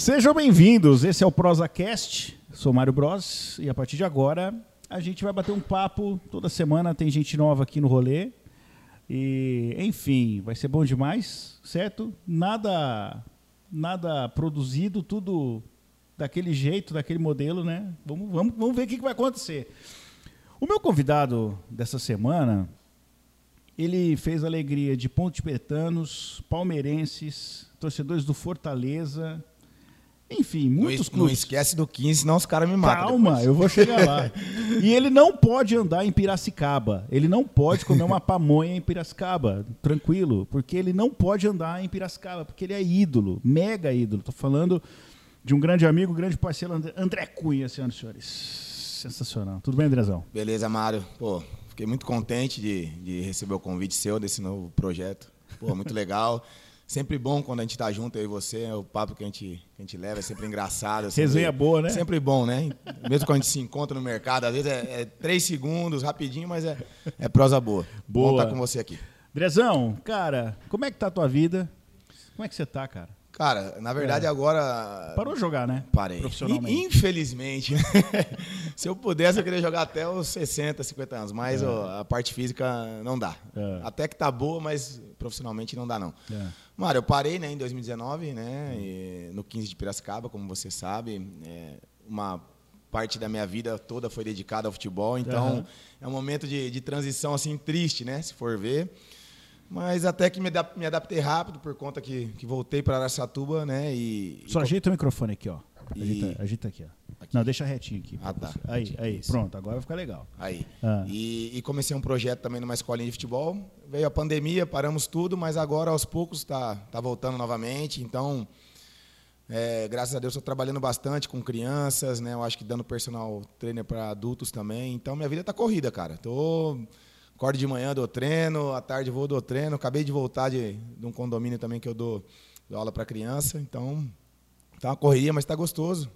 Sejam bem-vindos, esse é o ProsaCast, sou Mário Bros e a partir de agora a gente vai bater um papo, toda semana tem gente nova aqui no rolê e, enfim, vai ser bom demais, certo? Nada, nada produzido, tudo daquele jeito, daquele modelo, né? Vamos, vamos, vamos ver o que vai acontecer. O meu convidado dessa semana, ele fez a alegria de Ponte palmeirenses, torcedores do Fortaleza, enfim, muitos não, não clubes. esquece do 15, senão os caras me matam. Calma, depois. eu vou chegar lá. E ele não pode andar em Piracicaba. Ele não pode comer uma pamonha em Piracicaba, tranquilo, porque ele não pode andar em Piracicaba, porque ele é ídolo, mega ídolo. Tô falando de um grande amigo, grande parceiro, André- André Cunha, senhoras e senhores. Sensacional. Tudo bem, Andrezão? Beleza, Mário. Pô, fiquei muito contente de, de receber o convite seu desse novo projeto. Pô, muito legal. Sempre bom quando a gente tá junto, eu e você. O papo que a gente, que a gente leva é sempre engraçado. é sempre- Resenha boa, né? Sempre bom, né? Mesmo quando a gente se encontra no mercado, às vezes é, é três segundos, rapidinho, mas é, é prosa boa. Bom Boa. estar com você aqui. Andrezão, cara, como é que tá a tua vida? Como é que você tá, cara? Cara, na verdade agora. Parou de jogar, né? Parei. Profissionalmente. In- Infelizmente. Se eu pudesse, eu queria jogar até os 60, 50 anos. Mas ó, a parte física não dá. É. Até que tá boa, mas profissionalmente não dá, não. Mário, eu parei né, em 2019, né, e no 15 de Piracicaba, como você sabe. É, uma parte da minha vida toda foi dedicada ao futebol. Então, Aham. é um momento de, de transição assim triste, né, se for ver. Mas até que me, me adaptei rápido por conta que, que voltei para Araçatuba, né? E, Só e ajeita o microfone aqui, ó. E- Ajeita, ajeita aqui, ó. Aqui. Não, deixa retinho aqui. Ah, tá. Aí, aí, Isso. pronto, agora vai ficar legal. Aí. Ah. E, e comecei um projeto também numa escolinha de futebol. Veio a pandemia, paramos tudo, mas agora aos poucos está tá voltando novamente. Então, é, graças a Deus, estou trabalhando bastante com crianças, né? Eu acho que dando personal trainer para adultos também. Então, minha vida está corrida, cara. Tô acordo de manhã, dou treino, à tarde vou, dou treino. Acabei de voltar de, de um condomínio também que eu dou, dou aula para criança. Então, tá uma correria, mas está gostoso,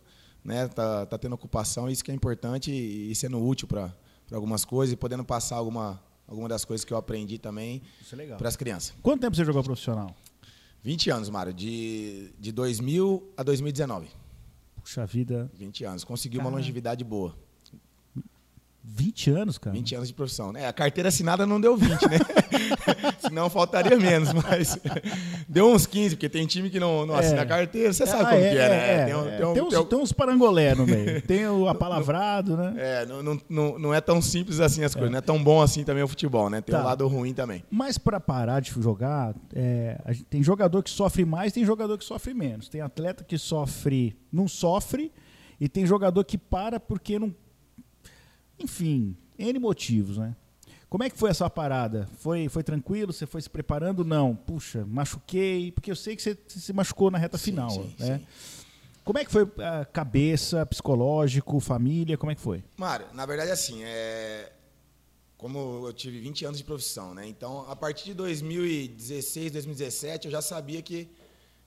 né? Tá, tá tendo ocupação, isso que é importante e, e sendo útil para algumas coisas e podendo passar alguma, alguma das coisas que eu aprendi também é para as crianças. Quanto tempo você jogou profissional? 20 anos, Mário, de, de 2000 a 2019. Puxa vida, 20 anos. Consegui uma Cara. longevidade boa. 20 anos, cara. 20 anos de profissão. né? a carteira assinada não deu 20, né? Senão faltaria menos, mas deu uns 15, porque tem time que não, não assina É. a carteira. Você sabe Ah, como que é, né? é, um- é. um- Tem uns, tem um- tem uns parangolé no meio. Tem o apalavrado, né? É, não, não, não, não é tão simples assim as coisas, não é tão bom assim também o futebol, né? Tem Tá. um lado ruim também. Mas para parar de jogar, é, a gente- tem jogador que sofre mais, tem jogador que sofre menos. Tem atleta que sofre, não sofre, e tem jogador que para porque não. Enfim, N motivos, né? Como é que foi essa parada? Foi, foi tranquilo? Você foi se preparando? Não. Puxa, machuquei. Porque eu sei que você se machucou na reta Sim, final. sim, né? sim. Como é que foi a cabeça, psicológico, família? Como é que foi? Mário, na verdade, assim, é... como eu tive 20 anos de profissão, né? Então, a partir de 2016, 2017, eu já sabia que,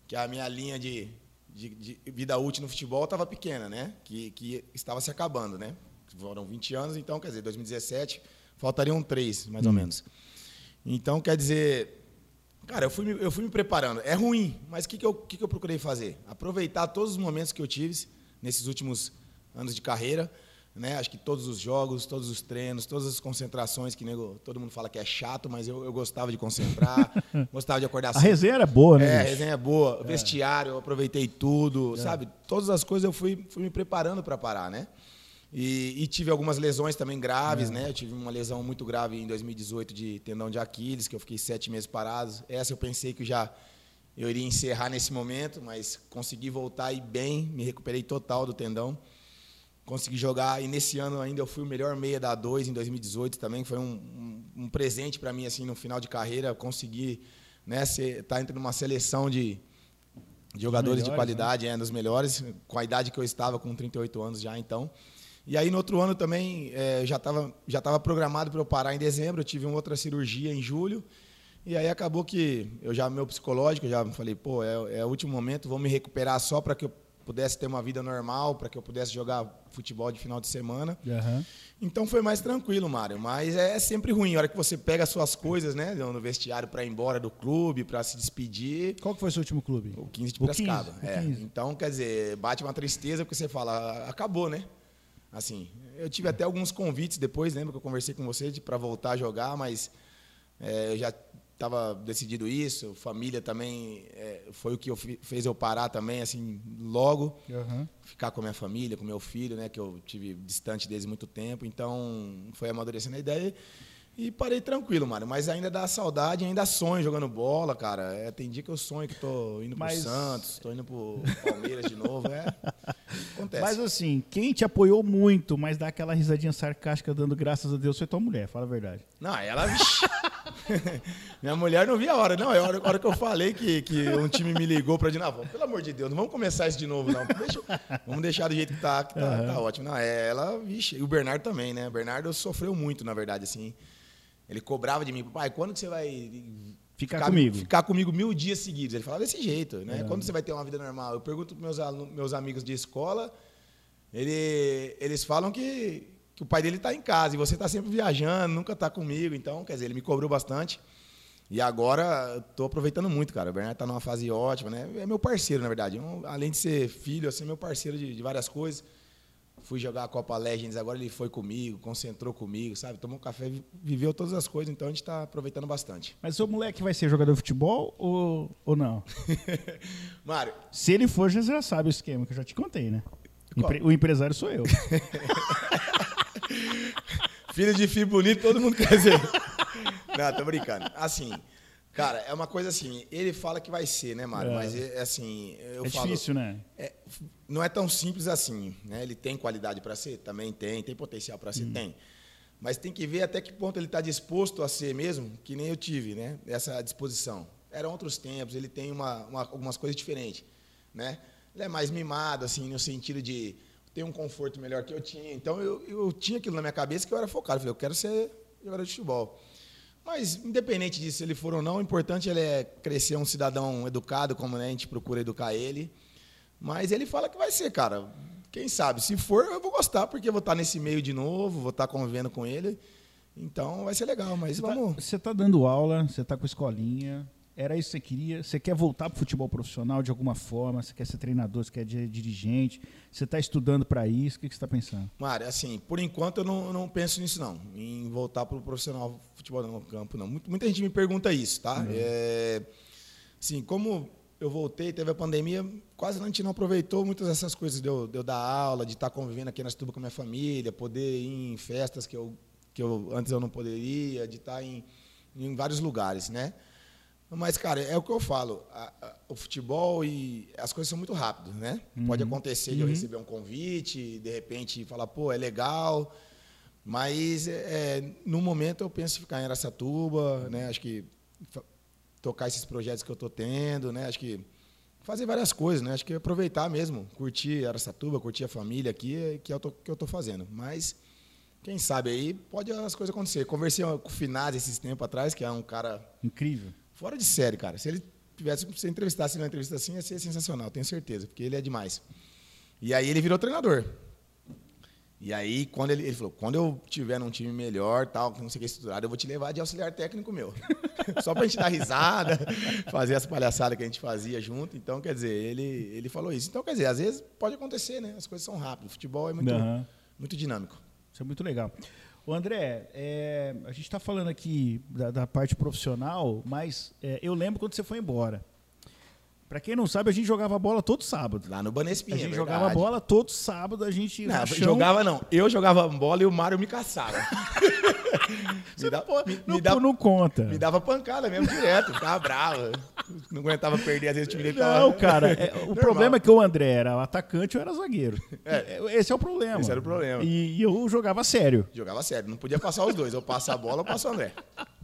que a minha linha de, de, de vida útil no futebol estava pequena, né? Que, que estava se acabando, né? Foram 20 anos, então, quer dizer, 2017, faltariam três, mais ou menos. Então, quer dizer, cara, eu fui, me- eu fui me preparando. É ruim, mas o que, que, eu, que, que eu procurei fazer? Aproveitar todos os momentos que eu tive nesses últimos anos de carreira. Né? Acho que todos os jogos, todos os treinos, todas as concentrações, que nego, todo mundo fala que é chato, mas eu, eu gostava de concentrar, gostava de acordar A resenha era boa, né? é, a resenha é boa. Vestiário, eu aproveitei tudo, sabe? Todas as coisas eu fui, fui me preparando para parar, né? E, e tive algumas lesões também graves, né? Eu tive uma lesão muito grave em 2018 de tendão de Aquiles, que eu fiquei sete meses parado. Essa eu pensei que eu já eu iria encerrar nesse momento, mas consegui voltar e bem, me recuperei total do tendão. Consegui jogar e nesse ano ainda eu fui o melhor meia da A2 em 2018 também, foi um, um, um presente para mim assim no final de carreira, conseguir né, estar tá entre uma seleção de, de jogadores de melhores, qualidade, é, dos melhores, com a idade que eu estava, com 38 anos já, então. E aí no outro ano também é, já estava já tava programado para eu parar em dezembro, eu tive uma outra cirurgia em julho. E aí acabou que eu já meu psicológico, já falei, pô, é, é o último momento, vou me recuperar só para que eu pudesse ter uma vida normal, para que eu pudesse jogar futebol de final de semana. Aham. Então foi mais tranquilo, Mário. Mas é sempre ruim. A hora que você pega as suas coisas, né, no vestiário para ir embora do clube, para se despedir. Qual que foi o seu último clube? O 15 de O 15, Piracicaba. é. 15. Então, quer dizer, bate uma tristeza porque você fala, acabou, né? Assim, eu tive até alguns convites depois, lembra que eu conversei com você para voltar a jogar, mas é, eu já estava decidido isso. Família também é, foi o que eu fi- fez eu parar também, assim, logo Aham. ficar com a minha família, com meu filho, né, que eu tive distante desde muito tempo. Então, foi amadurecendo a ideia e parei tranquilo, mano. Mas ainda dá saudade, ainda sonho jogando bola, cara. É, tem dia que eu sonho que tô indo Mas- pro Santos, tô indo pro Palmeiras de novo, é. Acontece. Mas assim, quem te apoiou muito, mas dá aquela risadinha sarcástica dando graças a Deus, foi tua mulher, fala a verdade. Não, ela. Minha mulher não via a hora. Não, é a hora, a hora que eu falei que, que um time me ligou pra vamos, pelo amor de Deus, não vamos começar isso de novo, não. Deixa- vamos deixar do jeito que tá, que tá, tá ótimo. Não, é, ela, vixe, e o Bernardo também, né? O Bernardo sofreu muito, na verdade, assim. Ele cobrava de mim, pai, quando que você vai Ficar comigo. Ficar comigo mil dias seguidos. Ele falava desse jeito, né? Quando você vai ter uma vida normal? Eu pergunto pros meus, meus amigos de escola, ele, eles falam que, que o pai dele está em casa e você está sempre viajando, nunca está comigo. Então, quer dizer, ele me cobrou bastante. E agora estou aproveitando muito, cara. O Bernardo está numa fase ótima, né? É meu parceiro, na verdade. Um, além de ser filho, assim, meu parceiro de, de várias coisas. Fui jogar a Copa Legends, agora ele foi comigo, concentrou comigo, sabe? Tomou um café, vi- viveu todas as coisas, então a gente está aproveitando bastante. Mas seu moleque vai ser jogador de futebol ou, ou não? Mário, Se ele for, já- já sabe o esquema, que eu já te contei, né? Qual? O empresário sou eu. Filho de filho bonito, todo mundo quer ser. Não, tô brincando. Assim, cara, é uma coisa assim, ele fala que vai ser, né, Mário? É. Mas é assim, eu é falo. difícil, né? é, não é tão simples assim, né? Ele tem qualidade para ser? Também tem. Tem potencial para ser? Tem. Mas tem que ver até que ponto ele está disposto a ser mesmo, que nem eu tive, né? Essa disposição. Eram outros tempos, ele tem uma, uma- algumas coisas diferentes, né? Ele é mais mimado, assim, no sentido de ter um conforto melhor que eu tinha. Então, eu, eu tinha aquilo na minha cabeça que eu era focado. Eu falei, eu quero ser jogador de futebol. Mas, independente disso, se ele for ou não, o importante ele é crescer um cidadão educado, como né, a gente procura educar ele. Mas ele fala que vai ser, cara. Quem sabe? Se for, eu vou gostar, porque eu vou estar nesse meio de novo, vou estar convivendo com ele. Então vai ser legal, mas Você tá, vamos. você tá dando aula, você tá com escolinha. Era isso que você queria? Você quer voltar pro futebol profissional de alguma forma? Você quer ser treinador? Você quer ser dirigente? Você está estudando para isso? O que, você está pensando? Mário, assim, por enquanto eu não, não penso nisso, não. Em voltar para o profissional futebol no campo, não. Muita, gente me pergunta isso, tá? É, assim, como eu voltei, teve a pandemia, quase a gente não aproveitou muitas dessas coisas de eu, dar aula, de estar convivendo aqui na Estuba com a minha família, poder ir em festas que eu, que eu antes eu não poderia, de estar em, em vários lugares, né? Mas, cara, é o que eu falo. a- a- o futebol e as coisas são muito rápidas, né? Pode acontecer de eu receber um convite, de repente falar, pô, é legal. Mas, é, no momento, eu penso em ficar em Aracatuba, né? Acho que tocar esses projetos que eu estou tendo, né? Acho que fazer várias coisas, né? Acho que aproveitar mesmo, curtir Aracatuba, curtir a família aqui, que é o que eu estou fazendo. Mas, quem sabe aí, pode as coisas acontecer. Conversei com o Finaz esses tempos atrás, que é um cara Incrível. Fora de série, cara. Se ele tivesse, se você entrevistasse numa entrevista assim, ia ser sensacional, tenho certeza, porque ele é demais. E aí ele virou treinador. E aí, quando ele, ele falou, quando eu tiver num time melhor, tal, que não sei o que estruturado, eu vou te levar de auxiliar técnico meu. Só pra gente dar risada, fazer as palhaçadas que a gente fazia junto. Então, quer dizer, ele, ele falou isso. Então, quer dizer, às vezes pode acontecer, né? As coisas são rápidas. O futebol é muito, Aham. muito dinâmico. Isso é muito legal. O André, é, a gente está falando aqui da, da parte profissional, mas é, eu lembro quando você foi embora. Para quem não sabe, a gente jogava bola todo sábado. Lá no A Banespinha, gente é jogava bola todo sábado, a gente Não, rachão- jogava não. Eu jogava bola e o Mário me caçava. Me, me- não, me não conta. me dava pancada mesmo direto, ficava bravo. Não aguentava perder, às vezes o time dele tava... Não, cara, é, o Normal. problema é que o André era atacante ou era zagueiro. É, Esse é o problema. Esse era o problema. E, e eu jogava sério. Jogava sério, não podia passar os dois. Eu passo a bola, eu passo o André.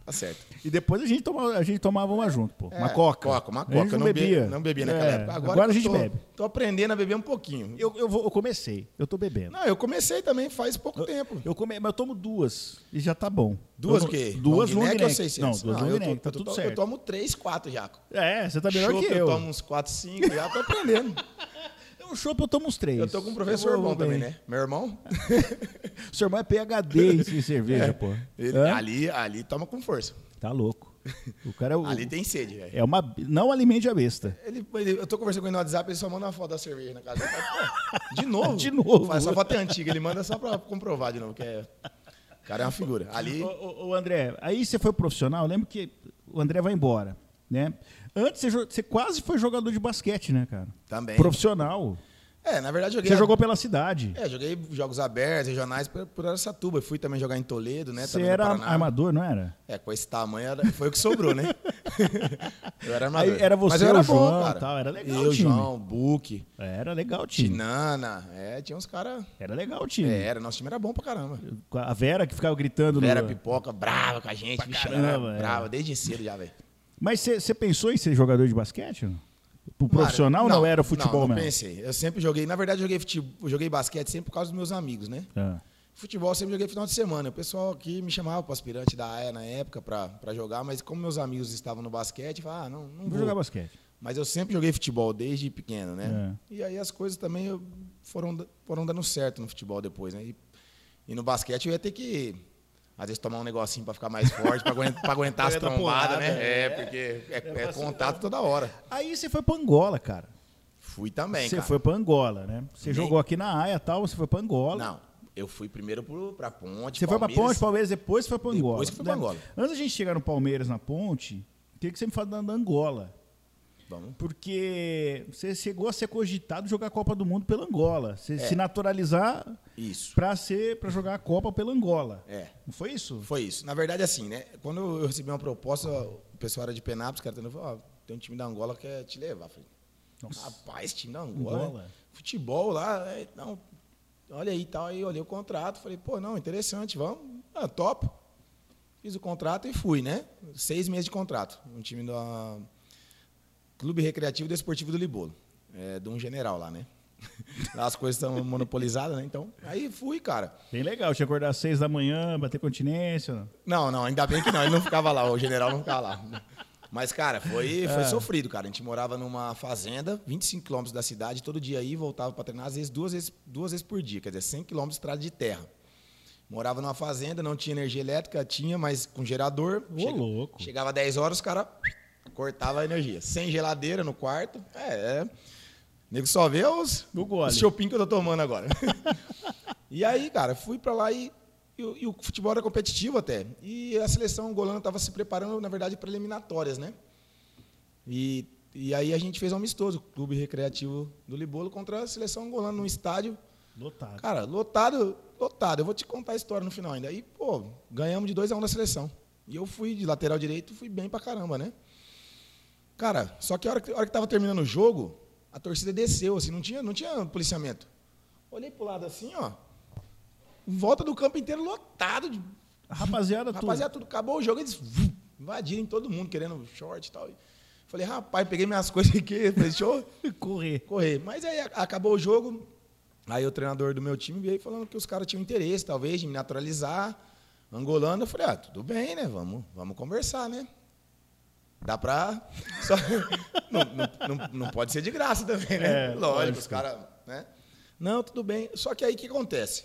Tá certo. E depois a gente tomava, a gente tomava uma junto, pô. É, uma coca. Coca, uma A gente coca. Eu não não bebia, bebia. não bebia naquela É, época. Agora, Agora, a gente eu tô, bebe. Tô aprendendo a beber um pouquinho. Eu, eu, vou- eu comecei, eu tô bebendo. Não, eu comecei também faz pouco tempo. Eu come, mas eu tomo duas e já tá bom. Duas Eu o quê? Duas long long neck ou neck. 600? Não, duas long eu, neck, tá eu tudo to- certo. eu tomo três, quatro já. É, você tá melhor Chopp, que eu. eu tomo uns quatro, cinco, já tô aprendendo. Um chopp, eu tomo uns três. Eu tô com um professor Eu vou bom também, né? Meu irmão, O seu irmão é PHD em cerveja, pô. ele- Hã? ali, ali toma com força. Tá louco. O cara é o. Ali tem sede, velho. É uma. Não alimente a besta. Ele, ele- eu tô conversando com ele no WhatsApp, ele só manda uma foto da cerveja na casa De novo? De novo. Faz só foto é antiga, ele manda só pra comprovar de novo, que é... O cara é uma figura. Ali, ô, André, aí você foi profissional, eu lembro que o André vai embora, né? Antes você, você quase foi jogador de basquete, né, cara? também. Profissional. É, na verdade, joguei... Você jogou pela cidade. É, joguei jogos abertos, regionais por, por Aracatuba. Fui também jogar em Toledo, né? Você no era armador, não era? É, com esse tamanho era- foi o que sobrou, né? eu era armador. Aí era você, Mas eu era o bom, João cara. e tal, era legal Eu, o time. João, Book, Era legal o time. Tinana. É, tinha uns caras... Era legal o time. É, era, nosso time era bom pra caramba. A Vera que ficava gritando no. Era pipoca, brava com a gente, Pra bicho, caramba, era é. brava, desde cedo já, velho. Mas você pensou em ser jogador de basquete? não? Pro profissional Cara, não, era futebol não, não mesmo? pensei. Eu sempre joguei, na verdade, eu joguei, futebol, joguei basquete sempre por causa dos meus amigos, né? Ah. Futebol eu sempre joguei final de semana. O pessoal aqui me chamava para aspirante da AIA na época pra jogar, mas como meus amigos estavam no basquete, eu falava, ah, não, não Vou vou. jogar basquete. Mas eu sempre joguei futebol desde pequeno, né? É. E aí as coisas também foram, foram dando certo no futebol depois, né? E, e no basquete eu ia ter que, às vezes, tomar um negocinho para ficar mais forte, para aguentar, pra aguentar as trombadas, porrada, né? é. É, porque é, é contato toda hora. Aí você foi pra Angola, cara. Fui também, Você cara. foi pra Angola, né? Você Nem- jogou aqui na AIA e tal, você foi pra Angola. Não, eu fui primeiro pro, pra Ponte, Você foi pra Palmeiras. Ponte, Palmeiras, depois foi pra Angola. Depois que fui pra né? Angola. Antes da gente chegar no Palmeiras, na Ponte, queria que você me falasse da Angola. Porque você chegou a ser cogitado jogar a Copa do Mundo pela Angola. Você É. se naturalizar pra, ser, pra jogar a Copa pela Angola. É. Não foi isso? Foi isso. Na verdade, assim, né? Quando eu recebi uma proposta, o pessoal era de Penápolis, cara, falou, ó, tem um time da Angola que quer te levar. Eu Falei, Nossa. rapaz, time da Angola. Angola. né? Futebol lá, é, não, olha aí e tal. Aí olhei o contrato, falei, pô, não, interessante, vamos. Ah, top. Fiz o contrato e fui, né? Seis meses de contrato. Um time da Clube Recreativo Desportivo do Libolo. É, de um general lá, né? Lá as coisas estão monopolizadas, né? Então, aí fui, cara. Bem legal. Tinha que acordar às seis da manhã, bater continência. não? Não, não, ainda bem que não, ele não ficava lá, o general não ficava lá. Mas, cara, foi, foi É. sofrido, cara. A gente morava numa fazenda, 25 quilômetros da cidade, todo dia aí voltava para treinar, às vezes duas, vezes duas vezes por dia, quer dizer, 100 quilômetros de estrada de terra. Morava numa fazenda, não tinha energia elétrica, tinha, mas com gerador. Ô, louco. Chegava 10 horas, os caras cortavam a energia. Sem geladeira no quarto. É, é. O nego só vê os, os shopping que eu tô tomando agora. e aí, cara, fui pra lá e, e, o- e o futebol era competitivo até. E a seleção angolana estava se preparando, na verdade, para eliminatórias, né? E, e aí a gente fez um amistoso, Clube Recreativo do Libolo, contra a seleção angolana num estádio Lotado. Cara, lotado, lotado. Eu vou te contar a história no final ainda. Aí, pô, ganhamos de 2 a 1 um da seleção. E eu fui de lateral direito, fui bem pra caramba, né? Cara, só que a hora que, a hora que tava terminando o jogo, a torcida desceu, assim, não tinha, não tinha policiamento. Olhei pro lado assim, ó. Volta do campo inteiro lotado de A rapaziada, tudo. Rapaziada, tudo acabou o jogo, eles invadiram todo mundo, querendo short e tal. Falei, rapaz, peguei minhas coisas aqui, falei, deixa eu correr. correr. Mas aí acabou o jogo, aí o treinador do meu time veio falando que os caras tinham interesse, talvez, de me naturalizar. Angolano, eu falei, ah, tudo bem, né? Vamos, vamos conversar, né? Dá pra. Só... não, não, não, não pode ser de graça também, né? É, lógico, os caras. Né? Não, tudo bem. Só que aí o que acontece?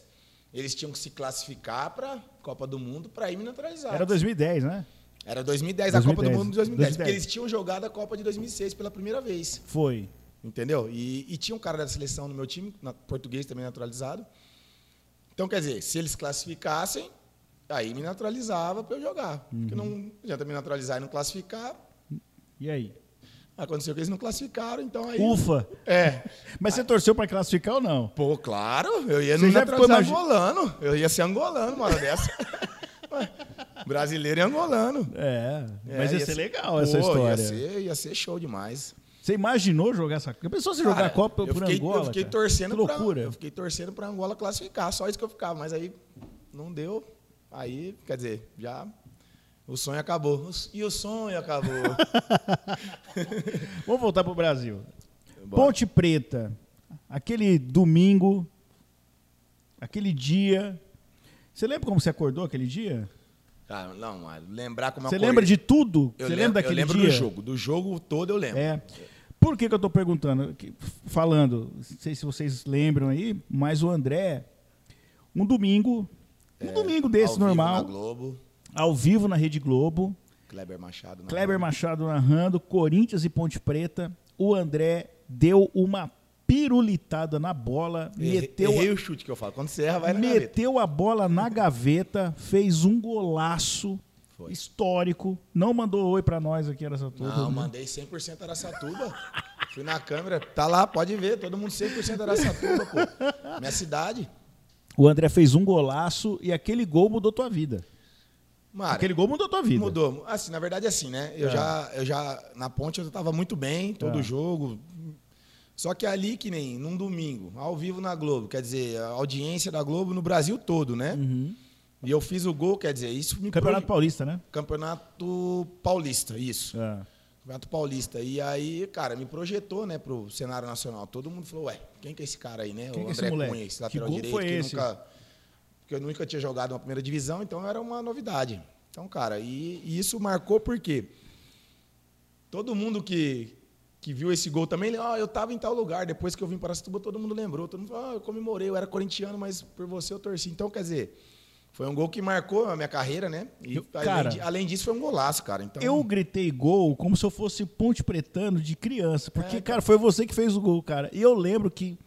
Eles tinham que se classificar para Copa do Mundo para ir me naturalizar. Era 2010, né? Era 2010, a Copa do 2010, Mundo de 2010, 2010. Porque eles tinham jogado a Copa de 2006 pela primeira vez. Foi. Entendeu? E, e tinha um cara da seleção no meu time, na- português também naturalizado. Então, quer dizer, se eles classificassem, aí me naturalizava para eu jogar. Porque Uhum. não adianta me naturalizar e não classificar. E aí? Aconteceu que eles não classificaram, então aí. Ufa! É. Mas você torceu pra classificar ou não? Pô, claro, eu ia Você me já ficou naturalizar imagi- angolano. Eu ia ser angolano uma hora dessa. Brasileiro e angolano. É, É, mas ia, ser legal pô, essa história. Ia ser, ia ser show demais. Você imaginou jogar essa Copa? Pensou você jogar a Copa eu por fiquei, Angola? Eu fiquei cara? torcendo Que pra- loucura. eu fiquei torcendo pra Angola classificar, só isso que eu ficava. Mas aí não deu. Aí, quer dizer, já o sonho acabou. E o sonho acabou. Vamos voltar pro Brasil. Bora. Ponte Preta, aquele domingo, aquele dia. Você lembra como você acordou aquele dia? Ah, não, mas lembrar como Você acordei- lembra de tudo? Eu você lembro, lembra daquele eu lembro dia? do jogo. Do jogo todo eu lembro. É. Por que, que eu estou perguntando? Falando, não sei se vocês lembram aí, mas o André, um domingo, um domingo Ao desse normal, Na Globo, ao vivo na Rede Globo, Kleber Machado. na Kleber. Machado narrando, Corinthians e Ponte Preta, o André deu uma pirulitada na bola, Errei, meteu, errei o chute que eu falo. Quando você erra, vai na gaveta. meteu a bola na gaveta, fez um golaço Foi. histórico, não mandou oi pra nós aqui, tudo. Não, mandei 100% Araçatuba. Fui na câmera, tá lá, pode ver, todo mundo 100% Araçatuba, pô. Minha cidade. O André fez um golaço e aquele gol mudou tua vida. Mano, aquele gol mudou tua vida. mudou. Assim, na verdade é assim, né? Eu É. já eu já na Ponte eu tava muito bem, todo É. jogo. Só que ali que nem num domingo, ao vivo na Globo, quer dizer, a audiência da Globo no Brasil todo, né? Uhum. E eu fiz o gol, quer dizer, isso me Campeonato proje- Paulista, né? Campeonato Paulista, isso. É. Campeonato Paulista. E aí, cara, me projetou, né, pro cenário nacional. Todo mundo falou, ué, quem que é esse cara aí, né? Quem o que é esse André? Cunha, esse Que lateral gol direito, foi que esse? nunca. Porque eu nunca tinha jogado uma primeira divisão, então era uma novidade. Então, cara, e, e isso marcou porque todo mundo que, que viu esse gol também, ó, eu tava em tal lugar. Depois que eu vim para Aracatuba, todo mundo lembrou. Todo mundo falou, ah, eu comemorei, eu era corintiano, mas por você eu torci. Então, quer dizer, foi um gol que marcou a minha carreira, né? E Eu- além, cara, de- além disso, foi um golaço, cara. Então, Eu gritei gol como se eu fosse ponte pretano de criança. Porque, É, cara, foi você que fez o gol, cara. E eu lembro que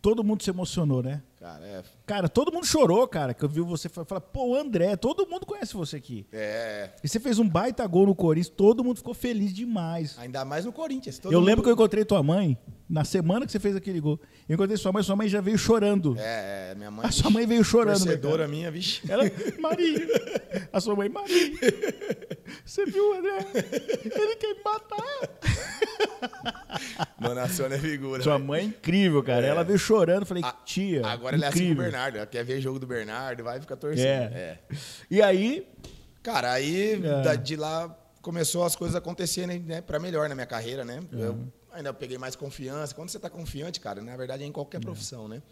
todo mundo se emocionou, né? Cara, é, Cara, todo mundo chorou, cara, que eu vi você fa- falar, pô, André, todo mundo conhece você aqui. é, E você fez um baita gol no Corinthians, todo mundo ficou feliz demais. Ainda mais no Corinthians. Eu mundo- lembro que eu encontrei tua mãe, na semana que você fez aquele gol. Eu encontrei sua mãe, sua mãe já veio chorando. É, é, minha mãe. A sua mãe veio chorando, né, Torcedora minha, vixe. Ela, Maria, a sua mãe, Maria, você viu, André? Ele quer me matar. Dona Sônia é figura. Sua mãe é incrível, cara. Ela veio chorando, falei, A- tia, Agora ele é assim com o. Bernardo. Ela quer ver jogo do Bernardo, vai ficar torcendo. É. É. E aí, Cara, aí É. de lá começou as coisas acontecerem né, para melhor na minha carreira, né? Eu ainda peguei mais confiança. Quando você tá confiante, cara, na verdade é em qualquer profissão, né?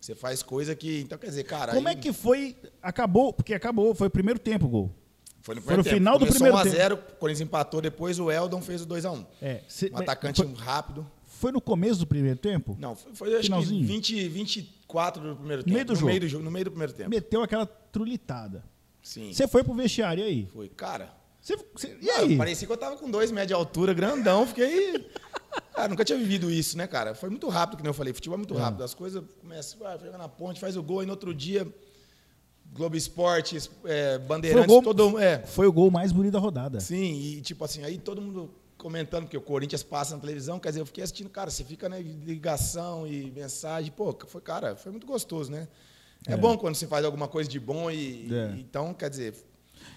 Você faz coisa que. Então, quer dizer, cara. como aí é que foi? Acabou, porque acabou, foi o primeiro tempo o gol. Foi no, foi no primeiro tempo. final do Começou primeiro 1x0, o Corinthians empatou, depois o Eldon fez o 2x1. É, cê- Um atacante foi, rápido. foi no começo do primeiro tempo? Não, foi, foi acho que Finalzinho? 20, 24 do primeiro No tempo. meio do no jogo. Meio do, jogo, no meio do primeiro tempo. Meteu aquela trulitada. Sim. Você foi pro vestiário e aí? Foi. Cara, Você- você- e ah, aí? parecia que eu tava com dois metros de altura, grandão. Fiquei. Cara, nunca tinha vivido isso, né, cara? Foi muito rápido, que nem eu falei. Futebol é muito rápido. As coisas começam, vai, joga na ponte, faz o gol, e no outro dia, Globo Esportes, é, Bandeirantes, gol- todo É. Foi o gol mais bonito da rodada. Sim, e tipo assim, aí todo mundo comentando, porque o Corinthians passa na televisão, quer dizer, eu fiquei assistindo, cara, você fica né, ligação e mensagem, pô, foi, cara, foi muito gostoso, né? É, É. bom quando você faz alguma coisa de bom e, É. então, quer dizer,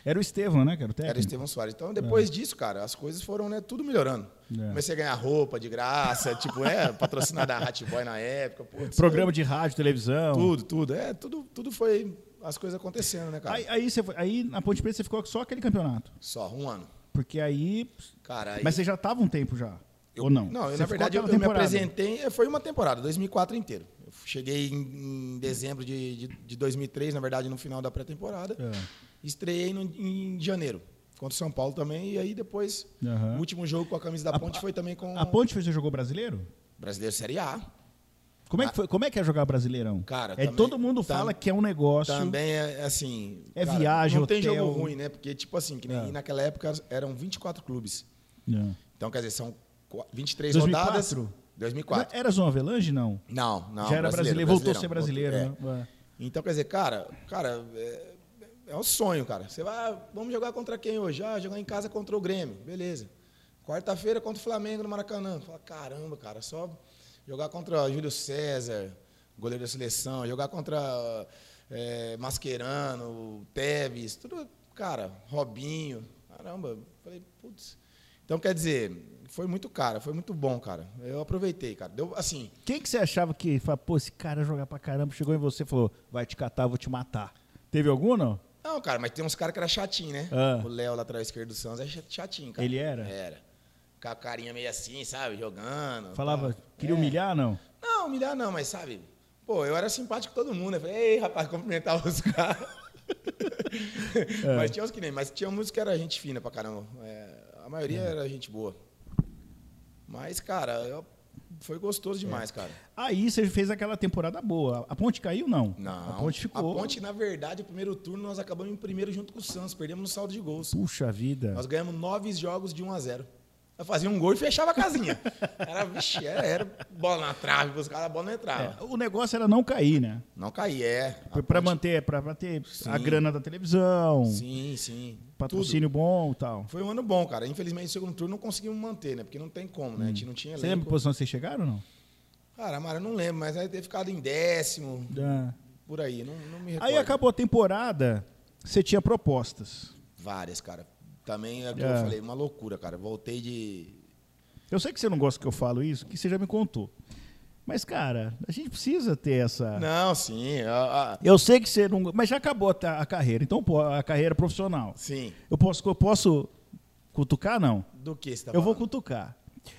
Era o Estevão, né, cara? O técnico. era o Estevão Soares. Então, depois disso, cara, as coisas foram, né, tudo melhorando. É. Comecei a ganhar roupa de graça, tipo, é, patrocinada da Hat Boy na época, pô, Programa de rádio, televisão. tudo, tudo, é, tudo, tudo foi as coisas acontecendo, né, cara? Aí, aí, você aí na Ponte Preta você ficou só aquele campeonato. Só um ano. Porque aí. Cara, aí Mas você já tava um tempo já. Eu- ou não? Não, eu, na verdade eu, eu me apresentei, é, foi uma temporada, 2004 inteiro. Eu cheguei em, em dezembro de, de, de 2003, na verdade, no final da pré-temporada. É. Estreiei no- em janeiro, contra o São Paulo também. E aí depois, Aham. o último jogo com a camisa da A- Ponte foi também com A Ponte você jogou brasileiro? Brasileiro Série A. Como é, que foi, como é que é jogar brasileirão? Cara, é, também- todo mundo tam- fala que é um negócio. Também é assim. É viagem, Não tem hotel. jogo ruim, né? Porque, tipo assim, que nem É. naquela época eram 24 clubes. Não. Então, quer dizer, são qu- 23 2004? rodadas. 2004. Era Zona Avelange, não? Não, não. Já era brasileiro, voltou a ser brasileiro. É. né? Então, quer dizer, cara, cara, é, é um sonho, cara. Você vai, ah, vamos jogar contra quem hoje? Ah, jogar em casa contra o Grêmio, beleza. Quarta-feira contra o Flamengo no Maracanã. Fala, caramba, cara, só jogar contra Júlio César, goleiro da seleção, jogar contra é, Mascherano, Tevez, tudo, cara, Robinho, caramba. Falei, putz. Então, quer dizer, foi muito cara, foi muito bom, cara. Eu aproveitei, cara. Deu, assim, Quem que você achava que, fala, pô, esse cara jogar pra caramba, chegou em você e falou, vai te catar, vou te matar. Teve algum, não? Não, cara, mas tem uns caras que era chatinho, né? Ah. O Léo, lateral esquerdo do Santos, é chatinho, cara. Ele era? Era. Com a carinha meio assim, sabe? Jogando. Falava, tal. queria É. humilhar, não? Não, humilhar não, mas sabe? Pô, eu era simpático com todo mundo. Eu falei, ei, rapaz, cumprimentava os caras. É. Mas tinha uns que nem, mas tinha muitos que era gente fina pra caramba. É, a maioria É. era gente boa. Mas, cara, eu- foi gostoso demais, cara. Aí você fez aquela temporada boa. A ponte caiu, não? Não. A ponte ficou. A Ponte, na verdade, o primeiro turno nós acabamos em primeiro junto com o Santos. Perdemos no saldo de gols. Puxa vida. Nós ganhamos nove jogos de 1 a 0 Eu fazia um gol e fechava a casinha. Era, vixe, era, era bola na trave, os caras a bola não entrava. É, o negócio era não cair, né? Não caía, é. A Foi pra Ponte- manter, pra manter a Sim. grana da televisão, Sim, sim. Tudo. patrocínio bom e tal. Foi um ano bom, cara. Infelizmente, no segundo turno não conseguimos manter, né? Porque não tem como, né? A gente não tinha Você lembra elenco. posição vocês chegaram ou não? Cara, Mara, eu não lembro, mas aí ter ficado em décimo, Ah. por aí. Não, não me recordo. Aí acabou a temporada, você tinha propostas. Várias, cara. Também é o que É. eu falei, uma loucura, cara. Voltei de. Eu sei que você não gosta que eu falo isso, que você já me contou. Mas, cara, a gente precisa ter essa. Não, sim. a- a- Eu sei que você não. Mas já acabou a, a carreira, então a carreira profissional. Sim. Eu posso, eu posso cutucar, não? Do que você tá eu vou cutucar.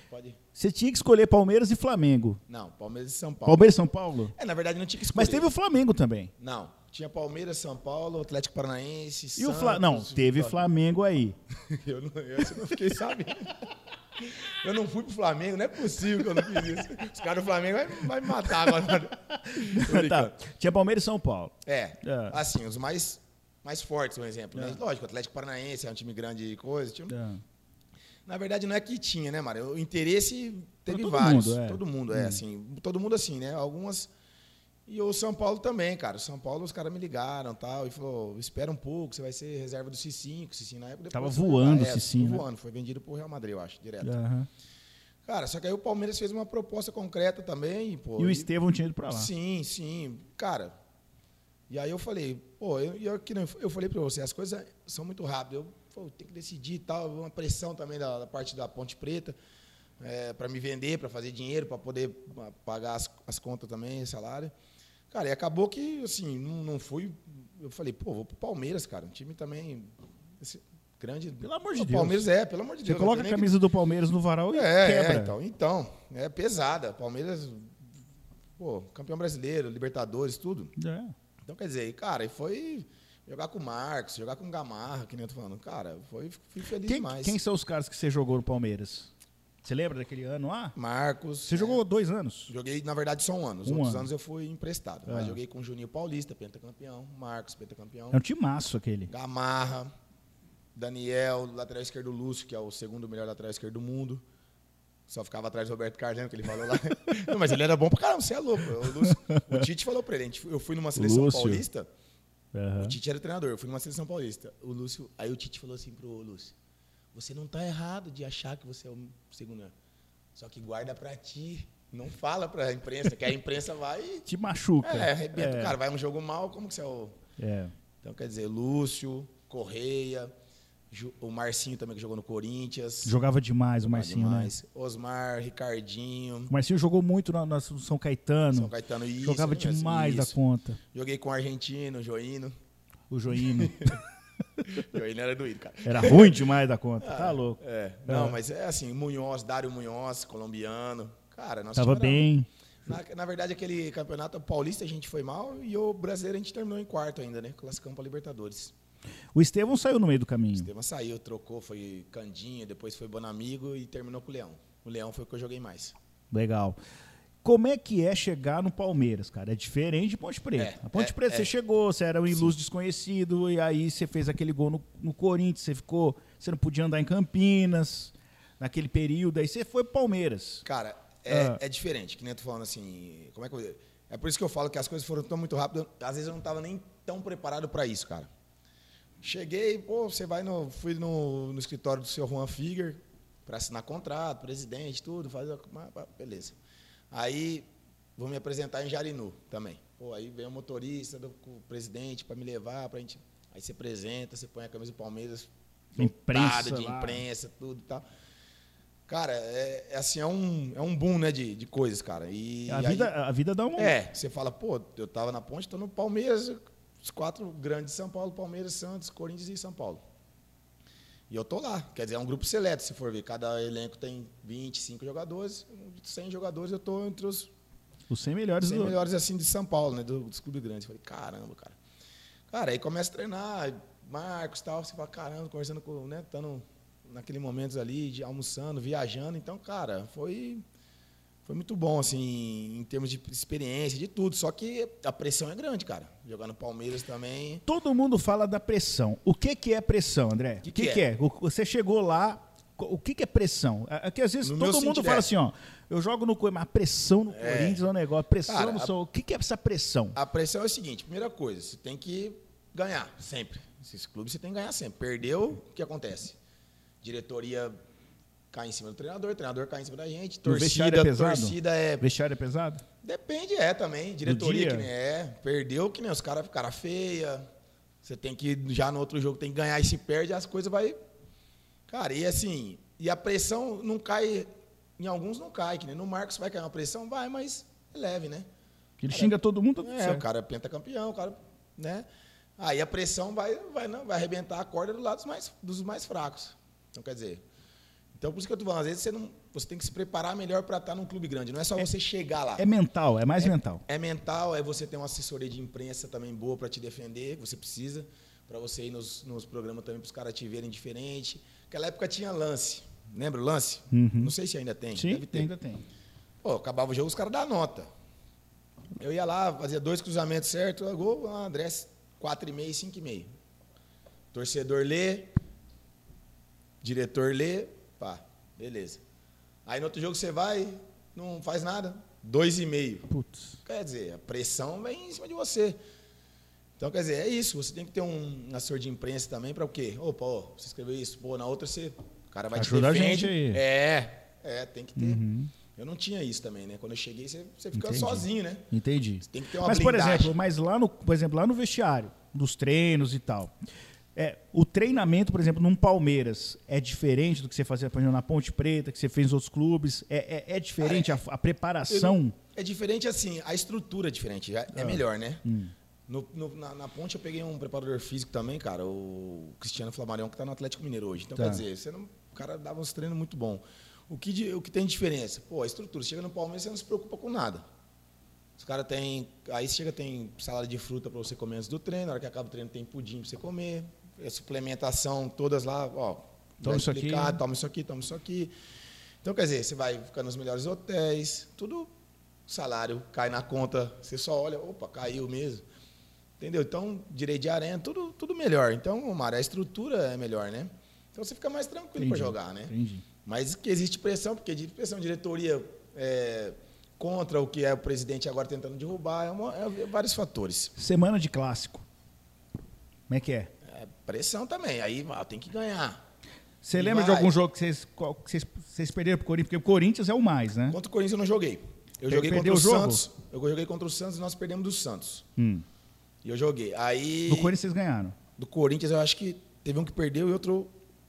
Pode. Você tinha que escolher Palmeiras e Flamengo. Não, Palmeiras e São Paulo. Palmeiras e São Paulo? É, na verdade, não tinha que escolher. Mas teve o Flamengo também. Não. Tinha Palmeiras, São Paulo, Atlético Paranaense, E o Flamengo? Não, Santos, teve. Flamengo aí. Eu não, eu não fiquei sabendo. Eu não fui pro Flamengo, não é possível que eu não fiz isso. Os caras do Flamengo vai, me matar agora. Tá. Tinha Palmeiras e São Paulo. É, É. assim, os mais, mais fortes, um exemplo. Né? Lógico, o Atlético Paranaense é um time grande e coisa. tinha- É. Na verdade, não é que tinha, né, Mário? O interesse teve todo vários. mundo, é. Todo mundo, é, assim. Todo mundo assim, né? Algumas. E o São Paulo também, cara. O São Paulo, os caras me ligaram tal, e falou: espera um pouco, você vai ser reserva do Cicinho. que O Cicinho na época. depois Tava voando o é, Cicinho, né? voando. Foi vendido pro Real Madrid, eu acho, direto. Aham. Cara, só que aí o Palmeiras fez uma proposta concreta também, pô. E o Estevão tinha ido pra lá. Sim, sim. Cara, e aí eu falei, pô, eu, eu, eu falei pra você, as coisas são muito rápidas. Eu pô, tenho que decidir e tal, uma pressão também da, da parte da Ponte Preta, é, para me vender, para fazer dinheiro, para poder ah, pagar as, as contas também, salário. Cara, e acabou que, assim, não, não fui. Eu falei, pô, vou pro Palmeiras, cara. Um time também. esse grande. Pelo amor de o Deus. Palmeiras é, pelo amor de Você Deus. coloca não a nem que- camisa do Palmeiras no varal e é, quebra. é, então, então, é pesada. Palmeiras, pô, campeão brasileiro, Libertadores, tudo. É. Então, quer dizer, cara, e foi jogar com o Marcos, jogar com o Gamarra, que nem eu tô falando. Cara, foi, fui feliz Quem, demais. quem são os caras que você jogou no Palmeiras? Você lembra daquele ano lá? Marcos. Você é, jogou dois anos. Joguei, na verdade, só um ano. Os Um outros ano. anos eu fui emprestado. Ah. Mas joguei com o Juninho Paulista, pentacampeão. Marcos, pentacampeão. É um timaço aquele. Gamarra, Daniel, lateral esquerdo Lúcio, que é o segundo melhor lateral esquerdo do mundo. Só ficava atrás do Roberto Carlos, que ele falou lá. Não, mas ele era bom pra caramba, você é louco. O, Lúcio, o Tite falou pra ele. Eu fui numa seleção Lúcio. paulista. Aham. O Tite era treinador, eu fui numa seleção paulista. O Lúcio, aí o Tite falou assim pro Lúcio: Você não tá errado de achar que você é o segundo. Só que guarda pra ti. Não fala pra imprensa, que a imprensa vai. e- Te machuca. É, arrebenta. É. Cara, vai um jogo mal, como que você é o. É. Então, quer dizer, Lúcio, Correia, o Marcinho também que jogou no Corinthians. Jogava demais o Marcinho, né? demais. Osmar, Ricardinho, O Marcinho jogou muito na, na São Caetano. São Caetano isso. jogava né? demais da Isso. conta. Joguei com o argentino, o Joino. O Joino. Joino era doído, cara. Era ruim demais da conta. Tá louco. É, não, É. mas é assim, Munhoz, Dário Munhoz, colombiano. Cara, nós Tava bem. Na, na verdade, aquele campeonato paulista a gente foi mal e o brasileiro a gente terminou em quarto ainda, né? Classificamos para Libertadores. O Estevão saiu no meio do caminho. Estevam saiu, trocou, foi Candinha, depois foi Bonamigo e terminou com o Leão. O Leão foi o que eu joguei mais. Legal. Como é que é chegar no Palmeiras, cara? É diferente de Ponte Preta. É, a Ponte é, Preta, é. você chegou, você era um ilustre desconhecido, e aí você fez aquele gol no, no Corinthians, você ficou. Você não podia andar em Campinas naquele período, aí você foi pro Palmeiras. Cara, é, Ah. é diferente, que nem eu tô falando assim. Como é que eu, É por isso que eu falo que as coisas foram tão muito rápido. Às vezes eu não estava nem tão preparado para isso, cara. Cheguei, pô, você vai no. Fui no, no escritório do seu Juan Figuer para assinar contrato, presidente, tudo, fazer. Beleza. Aí vou me apresentar em Jarinu também. Pô, aí vem o motorista do o presidente para me levar, pra gente. Aí você apresenta, você põe a camisa do Palmeiras, Imprensa de lá. imprensa, tudo e tal. Cara, é, é assim, é um, é um boom, né, de, de coisas, cara. E A aí- vida, a vida dá um. é, você fala, pô, eu tava na ponte, tô no Palmeiras, os quatro grandes de São Paulo, Palmeiras, Santos, Corinthians e São Paulo. E eu tô lá. Quer dizer, é um grupo seleto, se for ver. Cada elenco tem 25 jogadores, 100 jogadores, eu tô entre os Os 100 melhores 100 do. melhores assim de São Paulo, né? do- Dos clubes grandes. Falei, caramba, cara. Cara, aí começa a treinar, Marcos e tal, você fala, caramba, conversando com, né? Tando naquele momento ali, de almoçando, viajando. Então, cara, foi foi muito bom, assim, em termos de experiência, de tudo. Só que a pressão é grande, cara. Jogar no Palmeiras também. Todo mundo fala da pressão. O que, que é pressão, André? O que, que, que, é? é? Você chegou lá. O que, que é pressão? É, é que às vezes no todo mundo fala é. assim, ó. Eu jogo no mas a pressão no é. Corinthians é um negócio. Pressão cara, no São. O que, que é essa pressão? A pressão é o seguinte: primeira coisa, você tem que ganhar sempre. Esses clubes você tem que ganhar sempre. Perdeu, o que acontece? Diretoria cai em cima do treinador, o treinador cai em cima da gente, torcida, é pesado? torcida é. Vestiário é pesado? Depende, é também. Diretoria que nem é. Perdeu, que nem os caras ficaram feia. Você tem que, já no outro jogo, tem que ganhar e se perde, as coisas vai. Cara, e assim, e a pressão não cai. Em alguns não cai, que nem no Marcos vai cair uma pressão, vai, mas é leve, né? Que ele cara, xinga todo mundo. É, certo. o cara é pentacampeão, o cara, né? Aí a pressão vai, vai, não, vai arrebentar a corda do lado dos mais, dos mais fracos. Então, quer dizer, então, por isso que eu estou falando, às vezes você, não, você tem que se preparar melhor para estar num clube grande. Não é só é, você chegar lá. É mental, é mais é, mental. É mental, é você ter uma assessoria de imprensa também boa para te defender, você precisa, para você ir nos, nos programas também para os caras te verem diferente. Naquela época tinha lance. Lembra o lance? Uhum. Não sei se ainda tem. Sim, Deve ter. ainda tem. Pô, acabava o jogo, os caras davam nota. Eu ia lá, fazia dois cruzamentos certo, gol, André 4,5 e 5,5. Torcedor lê, diretor lê, Pá, beleza. Aí no outro jogo você vai, não faz nada. Dois e meio. Putz. Quer dizer, a pressão vem em cima de você. Então, quer dizer, é isso. Você tem que ter um assessor de imprensa também para o quê? Opa, ó, você escreveu isso. Pô, na outra você. O cara vai Ajuda te a gente aí. É, é, tem que ter. Uhum. Eu não tinha isso também, né? Quando eu cheguei, você, você fica Entendi. sozinho, né? Entendi. Você tem que ter uma Mas, blindagem. por exemplo, mas lá no, por exemplo, lá no vestiário, dos treinos e tal. É, o treinamento, por exemplo, num Palmeiras é diferente do que você fazia por exemplo, na Ponte Preta, que você fez nos outros clubes? É, é, é diferente a, a, preparação? é diferente assim, a estrutura é diferente, é, é ah. melhor, né? Hum. No, no, na, na, Ponte eu peguei um preparador físico também, cara, o Cristiano Flamarion, que está no Atlético Mineiro hoje. Então, tá. quer dizer, você não, o cara dava uns treinos muito bom. O que, o que tem diferença? Pô, a estrutura. Você chega no Palmeiras, você não se preocupa com nada. Os caras têm. Aí chega, tem salada de fruta para você comer antes do treino. Na hora que acaba o treino, tem pudim para você comer a suplementação todas lá, ó, toma isso aqui, toma isso aqui, toma isso aqui. Então, quer dizer, você vai ficar nos melhores hotéis, tudo salário cai na conta, você só olha, opa, caiu mesmo. Entendeu? Então, direito de arena, tudo, tudo melhor. Então, Mário, a estrutura é melhor, né? Então você fica mais tranquilo para jogar, né? Entendi. Mas que existe pressão, porque existe pressão, diretoria é, contra o que é o presidente agora tentando derrubar, é, uma, é vários fatores. Semana de clássico. Como é que é? Pressão também. Aí tem que ganhar. Você e lembra vai. de algum jogo que vocês, que vocês, vocês perderam pro Corinthians? Porque o Corinthians é o mais, né? Contra o Corinthians eu não joguei. Eu Você joguei contra o, o Santos. Eu joguei contra o Santos e nós perdemos do Santos. Hum. E eu joguei. Aí. Do Corinthians vocês ganharam? Do Corinthians eu acho que teve um que perdeu e outro,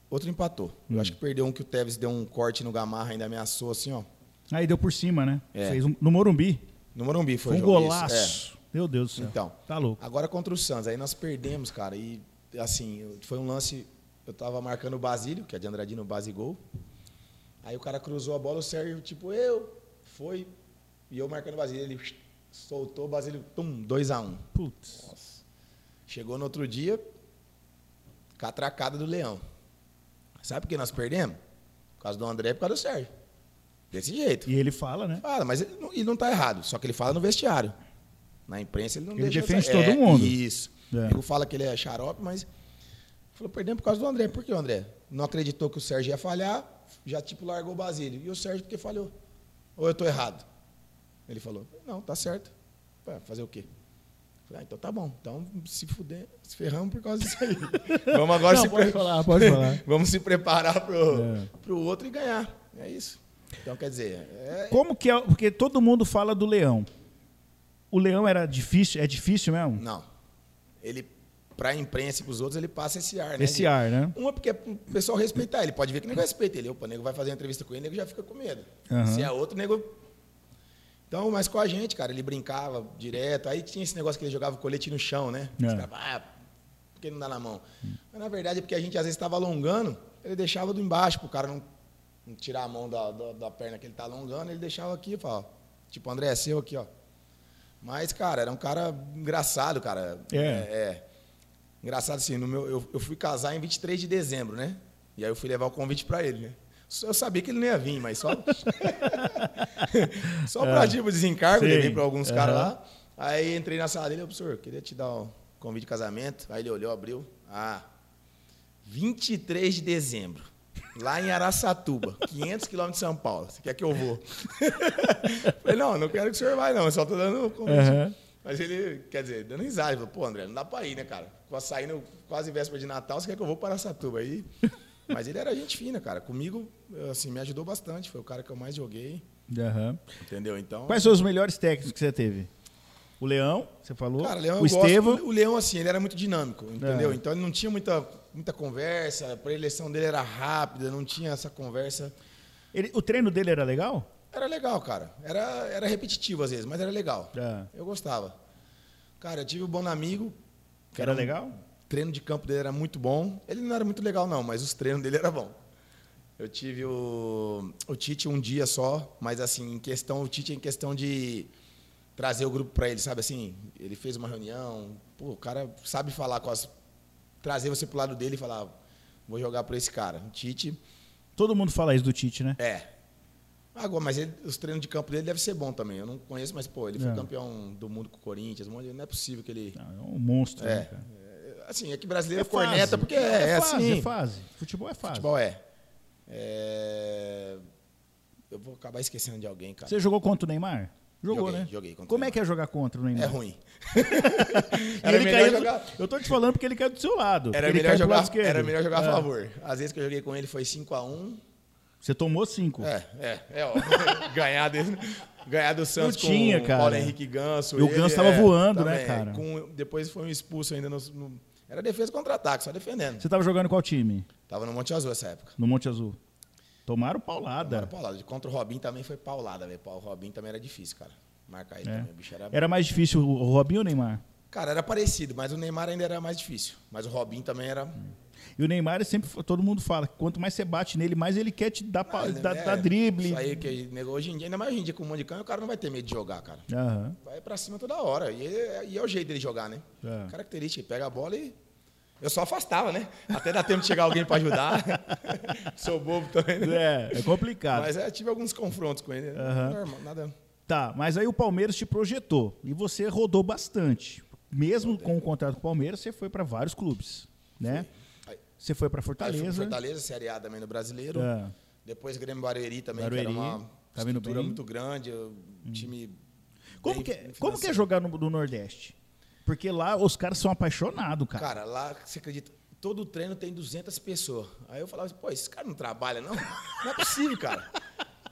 outro empatou. Hum. Eu acho que perdeu um que o Tevez deu um corte no Gamarra, ainda ameaçou assim, ó. Aí deu por cima, né? É. Fez um, no Morumbi. No Morumbi foi, foi um golaço. É. Meu Deus do céu. Então, tá louco. Agora contra o Santos, aí nós perdemos, cara. E assim, foi um lance. Eu tava marcando o Basílio, que é de Andradino, base gol. Aí o cara cruzou a bola, o Sérgio, tipo, eu, foi. E eu marcando o Basílio. Ele soltou o Basílio, pum, 2x1. Um. Putz. Nossa. Chegou no outro dia, catracada do Leão. Sabe por que nós perdemos? Por causa do André e por causa do Sérgio. Desse jeito. E ele fala, né? Fala, mas ele não, ele não tá errado. Só que ele fala no vestiário. Na imprensa ele não ele deixa. Ele defende todo é, mundo. Isso. É. O fala que ele é xarope, mas falou, perdemos por causa do André. Por que o André? Não acreditou que o Sérgio ia falhar, já tipo largou o Basílio. E o Sérgio porque falhou? Ou eu estou errado? Ele falou, não, tá certo. fazer o quê? Falei, ah, então tá bom. Então se fuder, se ferramos por causa disso aí. Vamos agora não, se pode pre... falar, pode falar. Vamos se preparar pro, é. pro outro e ganhar. É isso. Então, quer dizer. É... Como que é. Porque todo mundo fala do leão. O leão era difícil? É difícil mesmo? Não ele para a imprensa e para os outros, ele passa esse ar, né? Esse ar, né? Uma, porque é o pessoal respeitar. Ele pode ver que o nego respeita ele. Opa, o nego vai fazer uma entrevista com ele, o nego já fica com medo. Uhum. Se é outro, o nego. Então, mas com a gente, cara, ele brincava direto. Aí tinha esse negócio que ele jogava o colete no chão, né? É. Ficava, ah, por que não dá na mão? Mas na verdade é porque a gente às vezes estava alongando, ele deixava do embaixo, para o cara não, não, tirar a mão da, da, da, perna que ele está alongando, ele deixava aqui, falava, tipo, André, é seu aqui, ó. Mas, cara, era um cara engraçado, cara. É. é, é. Engraçado assim, no meu, eu, eu fui casar em 23 de dezembro, né? E aí eu fui levar o convite para ele, né? Eu sabia que ele não ia vir, mas só. só pra, tipo, desencargo, Sim. levei pra alguns Aham. caras lá. Aí entrei na sala dele, professor, queria te dar o convite de casamento. Aí ele olhou, abriu. Ah, 23 de dezembro, lá em Araçatuba, 500 quilômetros de São Paulo. Você quer que eu vou? Falei, não, não quero que o senhor vá, não. Eu só tô dando convite. Mas ele, quer dizer, dando risada. Falou, pô, André, não dá pra ir, né, cara? Saindo quase véspera de Natal, você quer que eu vou para Araçatuba aí? Mas ele era gente fina, cara. Comigo, assim, me ajudou bastante. Foi o cara que eu mais joguei, Aham. entendeu? Então... Quais são os melhores técnicos que você teve? O Leão, você falou. Cara, Leão, o gosto. Estevam. O Leão, assim, ele era muito dinâmico, entendeu? É. Então ele não tinha muita, muita conversa, a preleção dele era rápida, não tinha essa conversa. Ele- o treino dele era legal? Era legal, cara. Era, era repetitivo às vezes, mas era legal. É. Eu gostava. Cara, eu tive um bom amigo. que Era um- legal? O treino de campo dele era muito bom. Ele não era muito legal, não, mas os treinos dele eram bons. Eu tive o, o Tite um dia só, mas assim, em questão, o Tite em questão de trazer o grupo para ele, sabe assim? Ele fez uma reunião, pô, o cara sabe falar com as. trazer você pro lado dele e falar, vou jogar por esse cara. O Tite, Todo mundo fala isso do Tite, né? é. Agora, mas ele- os treinos de campo dele devem ser bom também. Eu não conheço, mas, pô, ele foi É. campeão do mundo com o Corinthians. Não é possível que ele. Não, é um monstro, É. né, cara? Assim, é que brasileiro É corneta, fase. porque é, é fase, assim. é fase. Futebol é fase. Futebol é. É, Eu vou acabar esquecendo de alguém, cara. Você jogou contra o Neymar? Jogou, Joguei, né? joguei Como é que é jogar contra o Neymar? É ruim. Era ele melhor caiu do- jogar- Eu tô te falando porque ele caiu do seu lado. Era ele melhor, jogar, era melhor jogar É. a favor. Às vezes que eu joguei com ele foi 5x1. Você tomou cinco. É, é, é, ó. ganhar, dele, ganhar do Santos Não tinha, com o cara. Paulo Henrique Ganso. E o Ganso tava é, voando, né, também. cara? Com- depois foi um expulso ainda no, no- Era defesa contra-ataque, só defendendo. Você tava jogando qual time? Tava no Monte Azul essa época. No Monte Azul. Tomaram paulada. Tomaram paulada. Contra o Robin também foi paulada, velho. O Robin também era difícil, cara. Marcar ele É. também. O bicho era... Era mais difícil o Robinho ou o Neymar? Cara, era parecido, mas o Neymar ainda era mais difícil. Mas o Robin também era. E o Neymar é sempre, todo mundo fala, que quanto mais você bate nele, mais ele quer te dar, pa- Ah, dar, é, dar drible. Isso aí que hoje em dia, ainda mais hoje em dia com um monte de câmera, o cara não vai ter medo de jogar, cara. Aham. Vai pra cima toda hora. E é, e é o jeito dele jogar, né? É. Característica, pega a bola e. Eu só afastava, né? Até dá tempo de chegar alguém pra ajudar. Sou bobo também, né? É, é complicado. Mas é, tive alguns confrontos com ele. Aham. Normal, nada. Tá, mas aí o Palmeiras te projetou e você rodou bastante. Mesmo com o contrato com o Palmeiras, você foi para vários clubes, né? Aí- Você foi para Aí Fortaleza. Fortaleza, Série A também no Brasileiro. É. Depois Grêmio Barueri também, Barueri, que era uma tá estrutura bem. muito grande. o Time. Como, que, é- como que é jogar no, no Nordeste? Porque lá os caras são apaixonados, cara. Cara, lá, você acredita, todo treino tem 200 pessoas. Aí eu falava assim, pô, esse cara não trabalha, não? Não é possível, cara.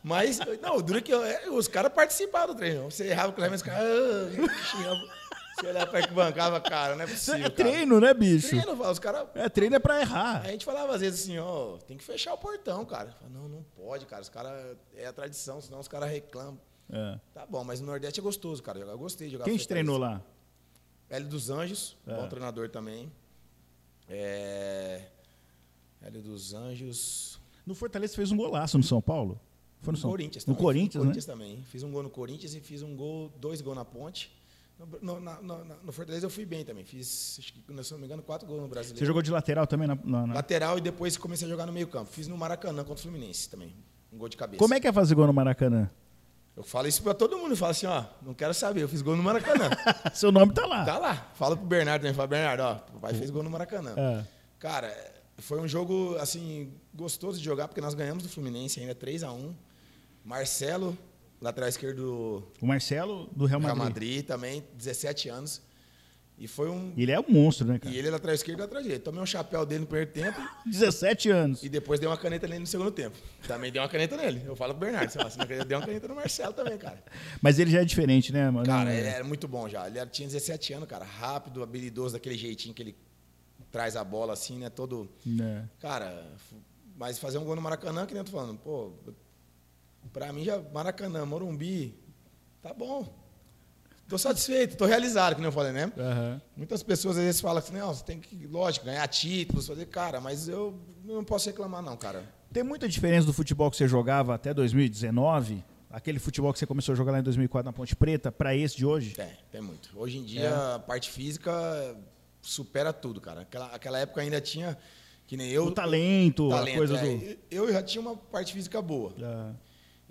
Mas, não, dura que eu- é, os caras participavam do treino. Você errava com os caras, ah. Você olhava pra que bancava, cara, não é Isso possível, é cara. treino, né, bicho? Treino, os caras... É treino é pra errar. A gente falava às vezes assim, ó, tem que fechar o portão, cara. Falava, não, não pode, cara, os caras, é a tradição, senão os caras reclamam. É. Tá bom, mas no Nordeste é gostoso, cara, eu gostei de jogar Quem treinou lá? Hélio dos Anjos, É. bom treinador também. É... Hélio dos Anjos. No Fortaleza você fez um golaço no São Paulo? Foi no, São Corinthians No também. Corinthians, no né? Corinthians também. Fiz um gol no Corinthians e fiz um gol, dois gols na ponte. No, no, no- no Fortaleza eu fui bem também. Fiz, acho que, se não me engano, quatro gols no Brasileiro. Você jogou de lateral também na, na- na- Lateral e depois comecei a jogar no meio campo. Fiz no Maracanã contra o Fluminense também. Um gol de cabeça. Como é que é fazer gol no Maracanã? Eu falo isso pra todo mundo. Eu falo assim, ó, não quero saber. Eu fiz gol no Maracanã. Seu nome tá lá. tá lá. Fala pro Bernardo também. Fala, Bernardo, ó, o pai fez gol no Maracanã. É. Cara, foi um jogo, assim, gostoso de jogar, porque nós ganhamos do Fluminense ainda 3 a 1 Marcelo, lateral esquerdo O Marcelo do Real Madrid. Real Madrid também, 17 anos. E foi um... Ele é um monstro, né, cara? E ele é lateral esquerdo e lateral direito. Tomei um chapéu dele no primeiro tempo 17 anos. e depois dei uma caneta nele no segundo tempo. Também dei uma caneta nele. Eu falo pro Bernardo, não acredita, dei uma caneta no Marcelo também, cara. Mas ele já é diferente, né, mano? Cara, ele era muito bom já. Ele era- tinha 17 anos, cara. Rápido, habilidoso, daquele jeitinho que ele traz a bola assim, né? Todo. É. Cara, mas fazer um gol no Maracanã, que nem eu tô falando, pô, pra mim já, Maracanã, Morumbi, tá bom. Tô satisfeito, tô realizado, que eu falei, né? Aham. Muitas pessoas às vezes falam assim, não, você tem que, lógico, ganhar títulos, fazer, cara, mas eu não posso reclamar não, cara. Tem muita diferença do futebol que você jogava até 2019, aquele futebol que você começou a jogar lá em 2004 na Ponte Preta, pra esse de hoje? Tem, tem muito. Hoje em dia, É. a parte física supera tudo, cara. Aquela, aquela época ainda tinha Que nem eu. O talento, talento a coisa é. do. Eu já tinha uma parte física boa. Ah,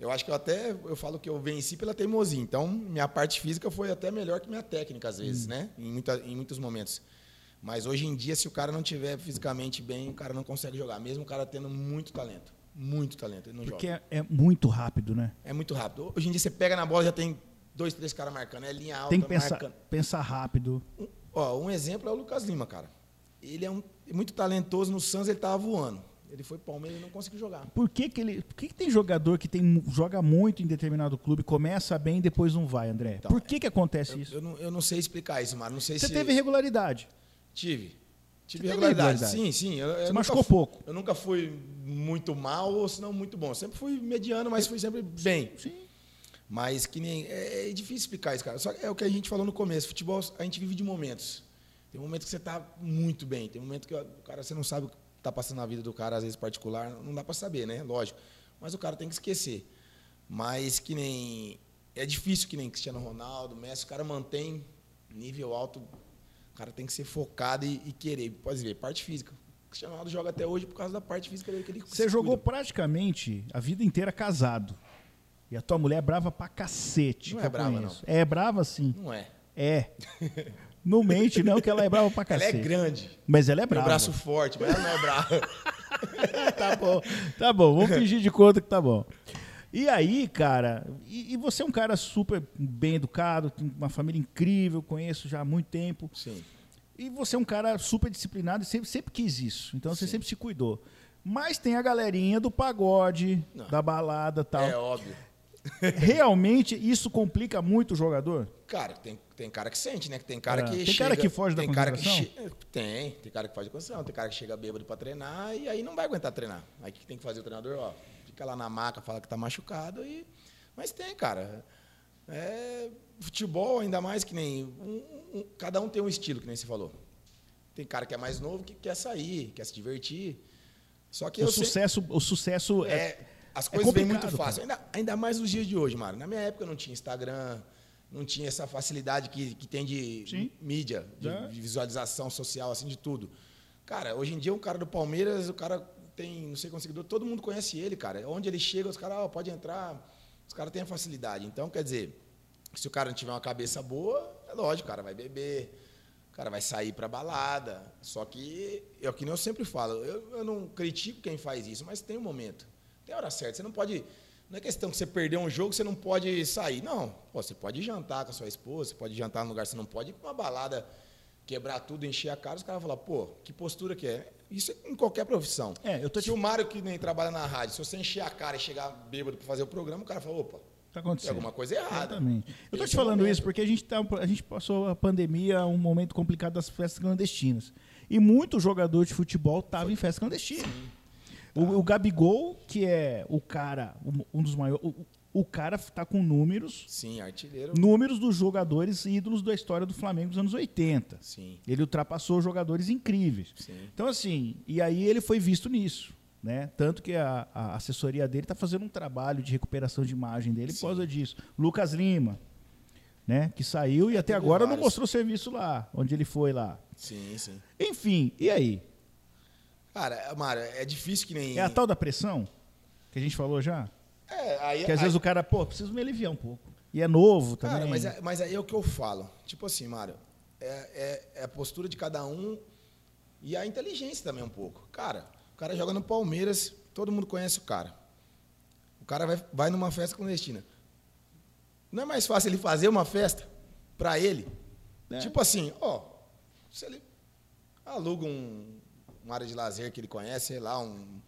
Eu acho que eu até eu falo que eu venci pela teimosia. Então, minha parte física foi até melhor que minha técnica às vezes, né? Em, muita, em muitos momentos. Mas hoje em dia, se o cara não tiver fisicamente bem, o cara não consegue jogar, mesmo o cara tendo muito talento, muito talento, ele não porque joga. é, é muito rápido, né? É muito rápido. Hoje em dia você pega na bola já tem dois, três caras marcando, é linha alta, Tem que pensar, marcando. pensar rápido. Um, ó, um exemplo é o Lucas Lima, cara. Ele é um, muito talentoso no Santos, ele tava voando. Ele foi Palmeiras e não conseguiu jogar. Por que, que ele. Por que, que tem jogador que tem, joga muito em determinado clube, começa bem e depois não vai, André? Então, Por que, que acontece Eu, isso? eu não, eu não sei explicar isso, mano. Não sei Você se teve regularidade. tive. Tive regularidade. Sim, sim. Eu, eu Você nunca machucou fui- pouco. Eu nunca fui muito mal ou se não muito bom. Eu sempre fui mediano, mas fui sempre bem. Sim. Mas que nem. É, é difícil explicar isso, cara. Só que é o que a gente falou no começo. Futebol, a gente vive de momentos. Tem momento que você está muito bem. Tem momento que o cara, você não sabe está passando na vida do cara, às vezes particular. Não dá para saber, né? Lógico. Mas o cara tem que esquecer. Mas que nem. É difícil que nem Cristiano Ronaldo, Messi, o cara mantém nível alto. O cara tem que ser focado e, e querer. Pode ver, parte física. O Cristiano Ronaldo joga até hoje por causa da parte física dele que ele Você jogou praticamente a vida inteira casado. E a tua mulher é brava pra cacete. Não é brava, conheço. É brava sim. Não é. É. Não mente, não, que ela é brava pra Ela cacete. é grande. Mas ela é Tem brava. braço forte, mas ela não é brava. tá bom, tá bom, vamos fingir de conta que tá bom. E aí, cara, e, e você é um cara super bem educado, tem uma família incrível, conheço já há muito tempo. Sim. E você é um cara super disciplinado e sempre, sempre quis isso. Então você sempre se cuidou. Mas tem a galerinha do pagode, Não. da balada e tal. É óbvio. Realmente isso complica muito o jogador? Cara, tem, tem cara que sente, né? Tem cara É. que Tem chega, cara que foge da tem cara que che- Tem, tem cara que foge da concentração, tem cara que chega bêbado pra treinar e aí não vai aguentar treinar. Aí o que tem que fazer o treinador? Ó, fica lá na maca, fala que tá machucado e... Mas tem, cara. É, futebol, ainda mais que nem... um- um- cada um tem um estilo, que nem você falou. Tem cara que é mais novo que quer sair, quer se divertir. Só que O sempre- sucesso, o sucesso é, é, as coisas vêm muito fácil. Ainda, ainda mais nos dias de hoje, Mário. Na minha época não tinha Instagram, não tinha essa facilidade que, que tem de Sim. mídia, de, É. de visualização social, assim, de tudo. Cara, hoje em dia um cara do Palmeiras, o cara tem, não sei quantos seguidores, todo mundo conhece ele, cara. Onde ele chega, os caras, ó, pode entrar, os caras têm a facilidade. Então, quer dizer, se o cara não tiver uma cabeça boa, é lógico, o cara vai beber, o cara vai sair pra balada. Só que, é o que nem eu sempre falo, eu, eu não critico quem faz isso, mas tem um momento. Tem hora certa. Você não pode. Não é questão que você perdeu um jogo, você não pode sair. Não. Pô, você pode jantar com a sua esposa, você pode jantar num lugar, você não pode ir pra uma balada, quebrar tudo, encher a cara, os caras vão falar, pô, que postura que é? Isso é em qualquer profissão. É, eu tô se te- o Mário que nem trabalha na rádio, se você encher a cara e chegar bêbado pra fazer o programa, o cara fala, opa, tá tem acontecendo. alguma coisa errada. Exatamente. Eu tô Esse te falando momento. isso porque a gente, tá, a gente passou a pandemia, um momento complicado das festas clandestinas. E muito jogador de futebol estava em festa clandestina. O, o Gabigol, que é o cara, um- dos maiores. O, o cara tá com números, Sim, artilheiro. números dos jogadores ídolos da história do Flamengo dos anos 80. Sim, Ele ultrapassou jogadores incríveis. sim. Então, assim, e aí ele foi visto nisso. Né? Tanto que a, a assessoria dele está fazendo um trabalho de recuperação de imagem dele por causa disso. Lucas Lima, né? que saiu e até agora não vários. mostrou serviço lá, onde ele foi lá. Sim, sim. Enfim, e aí? Cara, Mário, é difícil que nem. É a tal da pressão que a gente falou já? É, aí, Que às aí- vezes o cara, pô, preciso me aliviar um pouco. E é novo também. Cara, mas, é- mas aí é o que eu falo. Tipo assim, Mário, é, é- é a postura de cada um e a inteligência também um pouco. Cara, o cara joga no Palmeiras, todo mundo conhece o cara. O cara vai, vai numa festa clandestina. Não é mais fácil ele fazer uma festa pra ele? É. Tipo assim, ó, se ele aluga um, uma área de lazer que ele conhece, sei lá, um,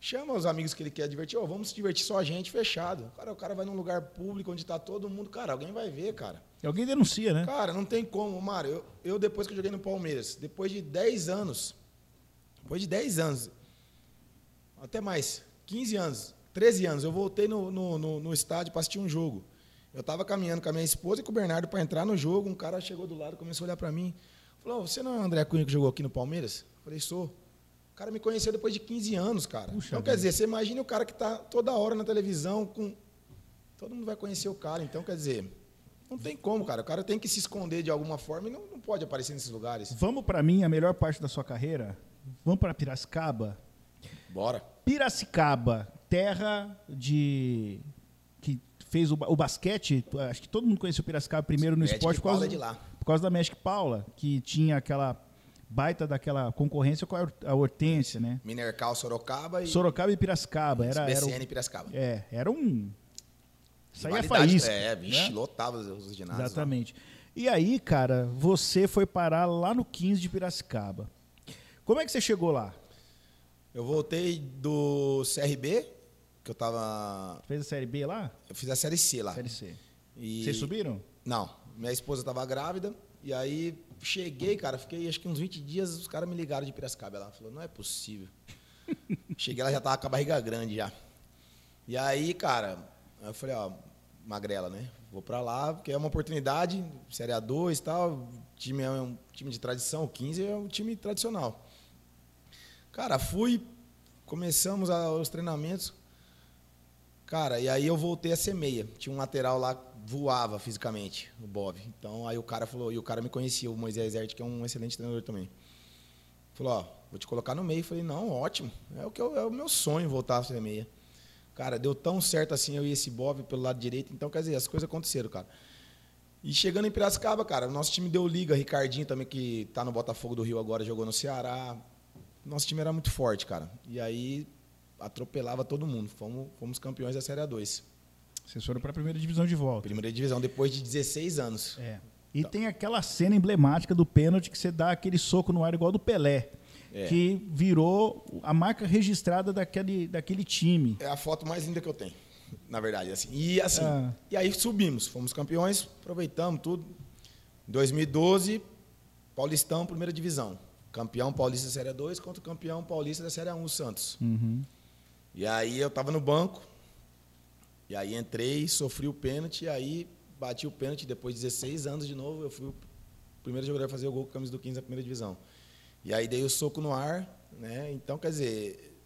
chama os amigos que ele quer divertir, ó, vamos se divertir só a gente, fechado. Cara, o cara vai num lugar público onde tá todo mundo, cara, alguém vai ver, cara. Alguém denuncia, né? Cara, não tem como, Mário. Eu, eu, depois que eu joguei no Palmeiras, depois de 10 anos, depois de 10 anos, até mais, 15 anos, 13 anos, eu voltei no, no, no, no estádio para assistir um jogo. Eu estava caminhando com a minha esposa e com o Bernardo para entrar no jogo. Um cara chegou do lado, começou a olhar para mim. Falou: Você não é o André Cunha que jogou aqui no Palmeiras? Falei: Sou. O cara me conheceu depois de 15 anos, cara. Puxa então, vida. quer dizer, você imagina o cara que está toda hora na televisão com. Todo mundo vai conhecer o cara. Então, quer dizer, não tem como, cara. O cara tem que se esconder de alguma forma e não, não pode aparecer nesses lugares. Vamos pra mim, a melhor parte da sua carreira, vamos para Piracicaba? Bora. Piracicaba, terra de que fez o, o basquete, acho que todo mundo conheceu Piracicaba primeiro no Magic esporte por Paula causa, é de lá. por causa da Magic Paula, que tinha aquela baita daquela concorrência com a Hor- a Hortência, né? Minercal, Sorocaba e Sorocaba e Piracicaba, era, era, BCN Piracicaba. é, era um saía Rivalidade, faísca. É, vixe, né? lotava os, os ginásios. lá. Exatamente. E aí, cara, você foi parar lá no 15 de Piracicaba. Como é que você chegou lá? Eu voltei do CRB, que eu tava. Fez a Série B lá? Eu fiz a série C lá. Série C. E- Vocês subiram? Não, minha esposa tava grávida. E aí cheguei, cara, fiquei acho que uns 20 dias, os caras me ligaram de Piracicaba. Ela falou, não é possível. cheguei lá, já tava com a barriga grande já. E aí, cara, eu falei, ó, magrela, né? Vou pra lá, porque é uma oportunidade, Série A2 e tal. O time é um time de tradição, o 15 é um time tradicional. Cara, fui, começamos os treinamentos. Cara, e aí eu voltei a ser meia. Tinha um lateral lá voava fisicamente, o Bob. Então aí o cara falou, e o cara me conhecia, o Moisés Hert, que é um excelente treinador também. Falou, ó, vou te colocar no meio. Falei, não, ótimo. É o que eu- é o meu sonho voltar a ser meia. Cara, deu tão certo assim eu e esse Bob pelo lado direito. Então, quer dizer, as coisas aconteceram, cara. E chegando em Piracicaba, cara, o nosso time deu liga, Ricardinho também, que tá no Botafogo do Rio agora, jogou no Ceará. Nosso time era muito forte, cara. E aí atropelava todo mundo. Fomos, fomos campeões da Série A2. Vocês foram para a primeira divisão de volta. Primeira divisão, depois de 16 anos. É. E tem aquela cena emblemática do pênalti que você dá aquele soco no ar igual do Pelé, É. que virou a marca registrada daquele, daquele time. É a foto mais linda que eu tenho, na verdade. Assim. E assim, Ah. e aí subimos, fomos campeões, aproveitamos tudo. Em 2012, Paulistão, primeira divisão. Campeão paulista da Série 2 contra o campeão paulista da Série 1, o Santos. Uhum. E aí eu tava no banco, e aí entrei, sofri o pênalti, aí bati o pênalti, depois de 16 anos de novo, eu fui o primeiro jogador a fazer o gol com a camisa do 15 na primeira divisão. E aí dei o soco no ar, né? Então, quer dizer,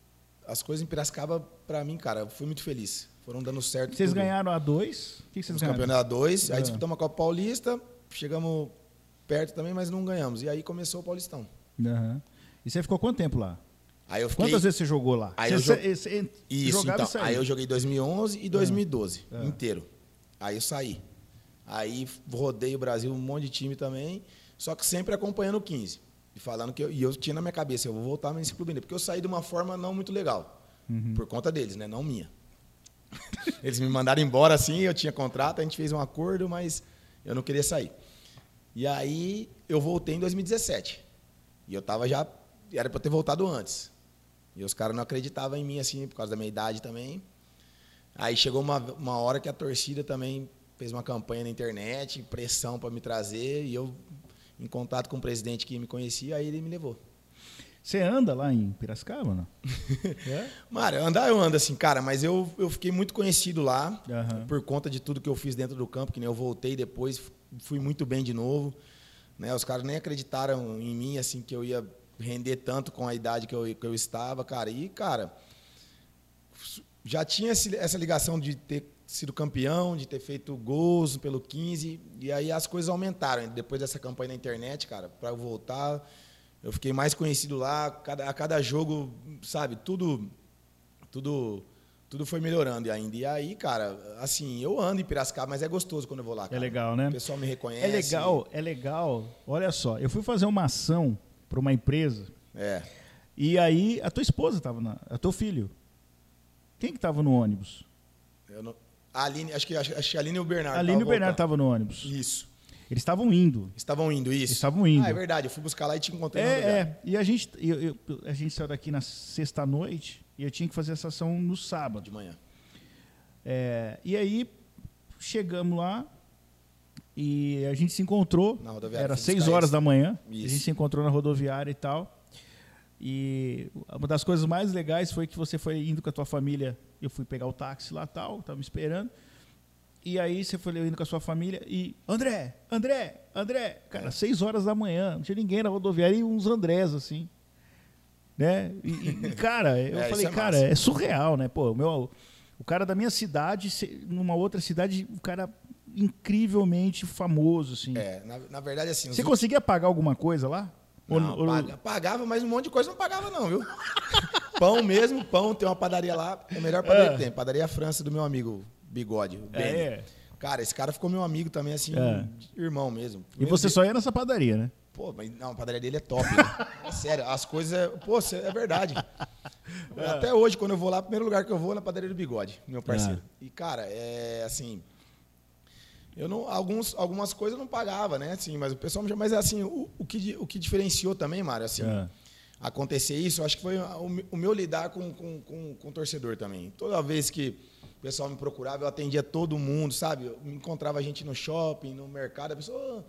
as coisas em Piracicaba, pra mim, cara, eu fui muito feliz. Foram dando certo. Vocês tudo. ganharam a dois? O que que vocês Os ganharam? campeonatos 2, Ah. aí disputamos a Copa Paulista, chegamos perto também, mas não ganhamos. E aí começou o Paulistão. Aham. E você ficou quanto tempo lá? Aí eu fiquei... Quantas vezes você jogou lá? Aí você, eu você- Isso, então. Aí eu joguei 2011 e 2012, Ah. inteiro. Aí eu saí. Aí rodei o Brasil, um monte de time também, só que sempre acompanhando o 15. E falando que eu, e eu tinha na minha cabeça, eu vou voltar nesse clube ainda, porque eu saí de uma forma não muito legal. Uhum. Por conta deles, né? Não minha. Eles me mandaram embora assim, eu tinha contrato, a gente fez um acordo, mas eu não queria sair. E aí eu voltei em 2017. E eu tava já. Era para ter voltado antes. E os caras não acreditavam em mim, assim, por causa da minha idade também. Aí chegou uma, uma hora que a torcida também fez uma campanha na internet, pressão para me trazer, e eu, em contato com o presidente que me conhecia, aí ele me levou. Você anda lá em Piracicaba, não? é? Andar eu ando assim, cara, mas eu, eu fiquei muito conhecido lá Aham. por conta de tudo que eu fiz dentro do campo, que nem eu voltei depois, fui muito bem de novo. Né? Os caras nem acreditaram em mim, assim, que eu ia render tanto com a idade que eu, que eu estava, cara. E, cara, já tinha esse- essa ligação de ter sido campeão, de ter feito gols pelo 15, e aí as coisas aumentaram. Depois dessa campanha na internet, cara, para eu voltar, eu fiquei mais conhecido lá, cada, a cada jogo, sabe, tudo tudo tudo foi melhorando ainda. E aí, cara, assim, eu ando em Piracicaba, mas é gostoso quando eu vou lá, cara. legal, né? O pessoal me reconhece. É legal, é legal. Olha só, eu fui fazer uma ação para uma empresa É. e aí a tua esposa estava na, a teu filho. Quem que estava no ônibus? Eu não, a Aline, acho que, acho, acho que a Aline e o Bernardo. A Aline e o Bernardo estavam no ônibus. Isso. Eles estavam indo. Estavam indo, isso. Estavam indo. Ah, é verdade. Eu fui buscar lá e te encontrei no lugar. É, é. E a gente, eu- eu- a gente saiu daqui na sexta-noite e eu tinha que fazer essa ação no sábado. De manhã. É, e aí chegamos lá e a gente se encontrou. Na rodoviária, Era fui seis buscar horas eles. da manhã. A Isso. gente se encontrou na rodoviária e tal. E uma das coisas mais legais foi que você foi indo com a tua família. Eu fui pegar o táxi lá tal, tava me esperando. E aí você foi indo com a sua família e. André, André, André. Cara, seis horas da manhã, não tinha ninguém na rodoviária e uns Andrés, assim. Né? E, e, cara, eu É, falei, é cara, massa. é surreal, né? Pô, meu. O cara da minha cidade, numa outra cidade, o cara incrivelmente famoso, assim. É, na, na verdade, assim. Você conseguia pagar alguma coisa lá? Não, o- paga- pagava, mas um monte de coisa não pagava, não, viu? pão mesmo, pão, tem uma padaria lá, é a melhor padaria É. que tem. Padaria França do meu amigo Bigode, o Benny. É. Cara, esse cara ficou meu amigo também, assim, É. irmão mesmo. E você só ia nessa padaria, né? Pô, mas não, a padaria dele é top. né? É sério, as coisas. Pô, é verdade. Até hoje, quando eu vou lá, o primeiro lugar que eu vou é na padaria do Bigode, meu parceiro. E, cara, é assim. Eu não, alguns, algumas coisas eu não pagava, né? Assim, mas o pessoal me chama. Mas assim, o, o, que, o que diferenciou também, Mário, assim, É. acontecer isso, eu acho que foi o, me- o meu lidar com, com, com, com o torcedor também. Toda vez que o pessoal me procurava, eu atendia todo mundo, sabe? Eu encontrava gente no shopping, no mercado, a pessoa, "Ô,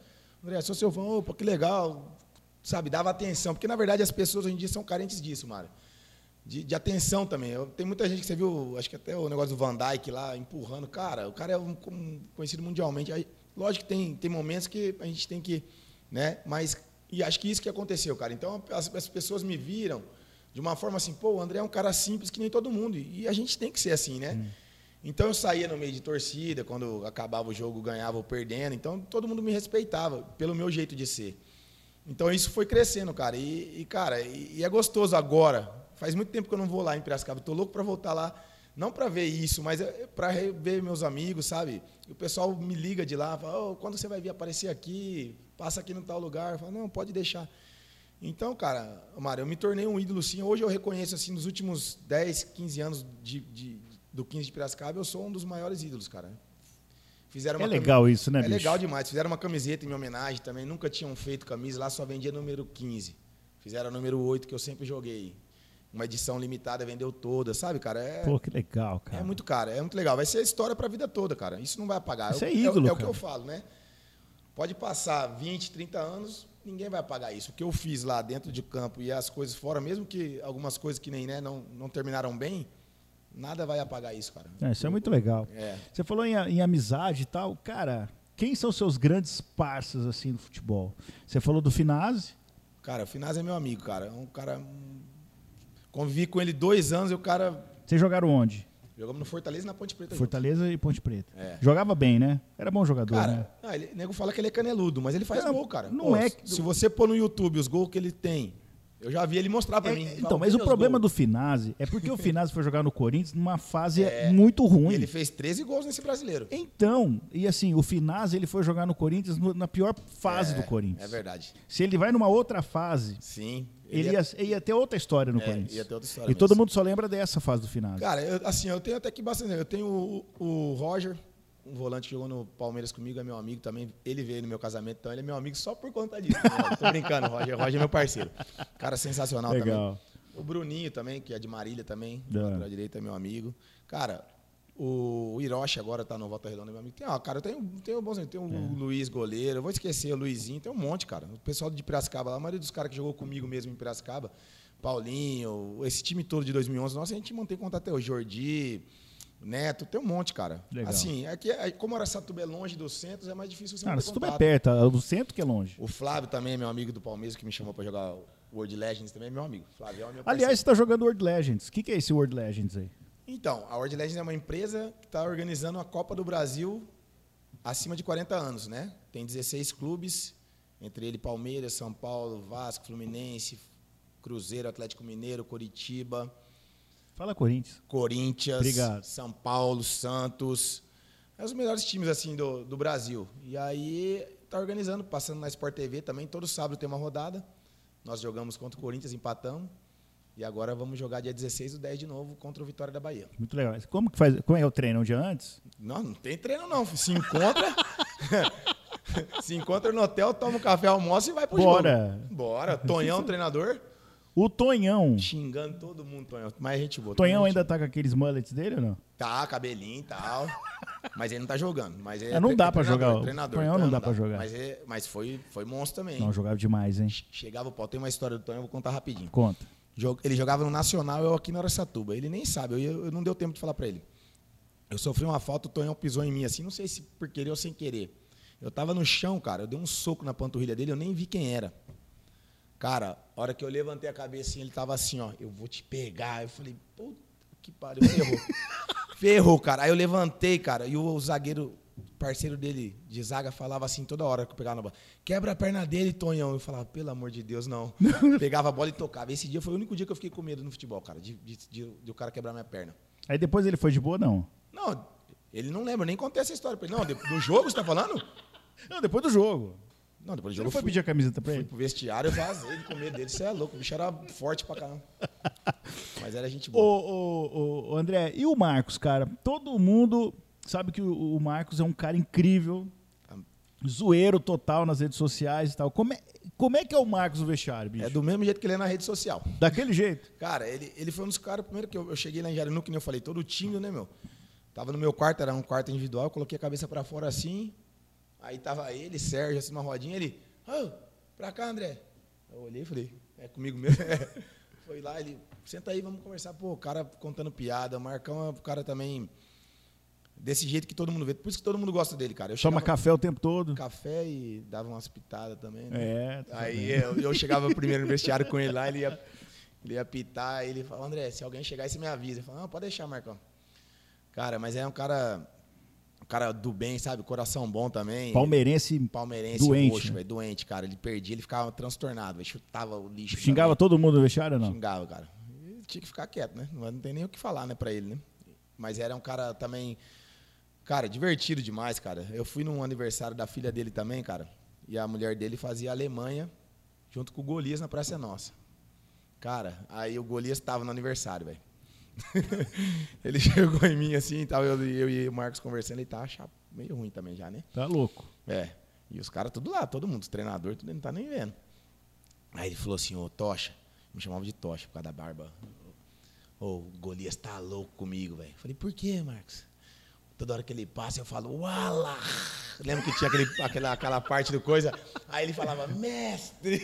André, sou seu fã, opa, que legal, sabe? Dava atenção, porque na verdade as pessoas hoje em dia são carentes disso, Mário. De, de atenção também. Eu- tem muita gente que você viu, acho que até o negócio do Van Dyke lá, empurrando. Cara, o cara é um, um conhecido mundialmente. Aí, lógico que tem, tem momentos que a gente tem que. Né? Mas. E acho que isso que aconteceu, cara. Então as, as pessoas me viram de uma forma assim, pô, o André é um cara simples que nem todo mundo. E a gente tem que ser assim, né? Então eu saía no meio de torcida, quando acabava o jogo, ganhava ou perdendo. Então todo mundo me respeitava pelo meu jeito de ser. Então isso foi crescendo, cara. E, e, cara, e, e é gostoso agora. Faz muito tempo que eu não vou lá em Piracicaba. Tô louco para voltar lá, não para ver isso, mas para ver meus amigos, sabe? E o pessoal me liga de lá, fala: "Ô, quando você vai vir aparecer aqui? Passa aqui no tal lugar". Eu falo: "Não, pode deixar". Então, cara, Mário, eu me tornei um ídolo sim. Hoje eu reconheço assim, nos últimos 10, 15 anos de, de- do 15 de Piracicaba, eu sou um dos maiores ídolos, cara. Fizeram É legal isso, né, é bicho? legal demais. Fizeram uma camiseta em minha homenagem também. Nunca tinham feito camisa. Lá só vendia número 15. Fizeram número 8, que eu sempre joguei. Uma edição limitada, vendeu toda, sabe, cara? É, Pô, que legal, cara. é muito caro, é muito legal. Vai ser história pra vida toda, cara. Isso não vai apagar. Isso Eu- é ídolo, É, o que eu falo, né? Pode passar 20, 30 anos, ninguém vai apagar isso. O que eu fiz lá dentro de campo e as coisas fora, mesmo que algumas coisas que nem, né, não, não terminaram bem, nada vai apagar isso, cara. É, isso é muito legal. É. Você falou em, em amizade e tal. Cara, quem são seus grandes parceiros assim no futebol? Você falou do Finazzi. Cara, o Finaz é meu amigo, cara. É um cara. Convivi com ele dois anos e o cara. Vocês jogaram onde? Jogamos no Fortaleza e na Ponte Preta. junto. Fortaleza e Ponte Preta. É. Jogava bem, né? Era bom jogador, né? Cara, ah, ele, o nego fala que ele é caneludo, mas ele faz Não, gol, cara. não Pô, é se- você pôr no YouTube os gols que ele tem, eu já vi ele mostrar pra É, mim. então, mas o "Cadê os problema gols?" do Finazzi é porque o Finazzi foi jogar no Corinthians numa fase É, muito ruim. ele fez 13 gols nesse brasileiro. Então, e assim, o Finazzi ele foi jogar no Corinthians no- na pior fase É, do Corinthians. É verdade. Se ele vai numa outra fase, Sim. Ele ia, ia ter outra história no é, Corinthians. ia ter outra história e mesmo. todo mundo só lembra dessa fase do Finazzi. Cara, eu, assim, eu tenho até que bastante. Eu tenho o, o Roger, um volante que jogou no Palmeiras comigo, é meu amigo também. Ele veio no meu casamento, então ele é meu amigo só por conta disso. né? Tô brincando, Roger. Roger é meu parceiro. Cara sensacional Legal. também. O Bruninho também, que é de Marília também, lateral direita, é meu amigo. Cara, o Hiroshi agora tá no Volta Redonda, é meu amigo. Tem, ó, cara, eu tenho, tenho bons amigos. Tem o É. Luiz Goleiro, eu vou esquecer o Luizinho, tem um monte, cara. O pessoal de Piracicaba lá, a maioria dos caras que jogou comigo mesmo em Piracicaba, Paulinho, esse time todo de 2011, nossa, a gente mantém contato até hoje. Jordi, Neto, tem um monte, cara. Legal. Assim, é que é- como Araçatuba é longe dos centros, é mais difícil você Cara, tudo é perto, o centro que é longe. O Flávio também é meu amigo do Palmeiras, que me chamou para jogar o World Legends também, é meu amigo. Flávio é meu Aliás, você está jogando World Legends. O que, que é esse World Legends aí? Então, a World Legends é uma empresa que está organizando a Copa do Brasil acima de 40 anos, né? Tem 16 clubes, entre ele Palmeiras, São Paulo, Vasco, Fluminense, Cruzeiro, Atlético Mineiro, Coritiba, Fala Corinthians. Corinthians, Obrigado. São Paulo, Santos. É os melhores times assim do, do Brasil. E aí está organizando, passando na Sport TV também. Todo sábado tem uma rodada. Nós jogamos contra o Corinthians, empatamos. E agora vamos jogar dia 16 do 10 de novo contra o Vitória da Bahia. Muito legal. Como que faz? Como é o treino? Um dia antes? Não, não tem treino não. Se encontra. se encontra no hotel, toma um café, almoça e vai pro Bora. jogo. Bora. Tonhão, treinador. O Tonhão. Xingando todo mundo, Tonhão. Mais gente boa. Tonhão ainda tá com aqueles mullets dele ou não? Tá, cabelinho e tal. Mas ele não tá jogando. Mas ele É, não dá pra treinador, jogar. Treinador, Tonhão não dá pra jogar. Mas, é- mas foi, foi monstro também. Não, jogava demais, hein? Chegava o pau. Tem uma história do Tonhão, eu vou contar rapidinho. Conta. Ele jogava no Nacional, eu aqui na Araçatuba. Ele nem sabe, eu, eu não deu tempo de falar pra ele. Eu sofri uma falta, o Tonhão pisou em mim assim, não sei se por querer ou sem querer. Eu tava no chão, cara, eu dei um soco na panturrilha dele, eu nem vi quem era. Cara, a hora que eu levantei a cabeça, assim, ele tava assim, ó, eu vou te pegar. Eu falei, puta que pariu, ferrou. ferrou, cara. Aí eu levantei, cara, e o zagueiro parceiro dele de zaga falava assim toda hora que eu pegava na bola. Quebra a perna dele, Tonhão. Eu falava, pelo amor de Deus, não. Pegava a bola e tocava. Esse dia foi o único dia que eu fiquei com medo no futebol, cara, de, de, de, de o cara quebrar minha perna. Aí depois ele foi de boa, não? Não, ele não lembra, nem contei essa história pra ele. Não, no jogo você tá falando? Não, depois do jogo. Não, depois do Você jogo eu foi fui, pedir a camiseta pra fui ele? pro vestiário, eu vazei de comer dele. Você é louco, o bicho era forte pra caramba. Mas era gente boa. Ô, ô, ô, André, e o Marcos, cara? Todo mundo sabe que o, o Marcos é um cara incrível, zoeiro total nas redes sociais e tal. Como é, como é que é o Marcos no vestiário, bicho? É do mesmo jeito que ele é na rede social. Daquele jeito. Cara, ele, ele foi um dos caras, primeiro que eu, eu cheguei lá em Jarinu, que nem eu falei, todo tímido, né, meu? Tava no meu quarto, era um quarto individual, coloquei a cabeça pra fora assim, aí tava ele, Sérgio, assim, numa rodinha, ele, ô, pra cá, André. Eu olhei e falei, é comigo mesmo? Foi lá, ele, senta aí, vamos conversar. Pô, o cara contando piada, o Marcão é um cara também desse jeito que todo mundo vê. Por isso que todo mundo gosta dele, cara. Eu Toma chegava- café o tempo todo. café e dava umas pitadas também, né? É. tá Aí eu, eu chegava primeiro no vestiário com ele lá, ele ia, ele ia pitar, ele falava, André, se alguém chegar aí, você me avisa. Eu falava, não, pode deixar, Marcão. Cara, mas é um cara, um cara do bem, sabe? Coração bom também. Palmeirense Palmeirense doente, roxo, né? doente, cara. Ele perdia, ele ficava transtornado, velho, chutava o lixo. xingava também. todo mundo no vestiário ou não? Xingava, cara. E tinha que ficar quieto, né? Não tem nem o que falar, né, pra ele, né? Mas era um cara também, cara, divertido demais, cara. Eu fui num aniversário da filha dele também, cara, e a mulher dele fazia Alemanha junto com o Golias na Praça Nossa. Cara, aí o Golias tava no aniversário, velho. ele chegou em mim assim, tava eu, eu e o Marcos conversando, ele tava chapa- meio ruim também já, né? Tá louco. É. E os caras tudo lá, todo mundo, os treinadores, tudo, ele não tá nem vendo. Aí ele falou assim, ô Tocha, me chamava de Tocha por causa da barba. Ô, o Golias tá louco comigo, velho. Falei, por quê, Marcos? Toda hora que ele passa, eu falo, Uala! Lembra que tinha aquele, aquela, aquela parte do coisa? Aí ele falava, mestre!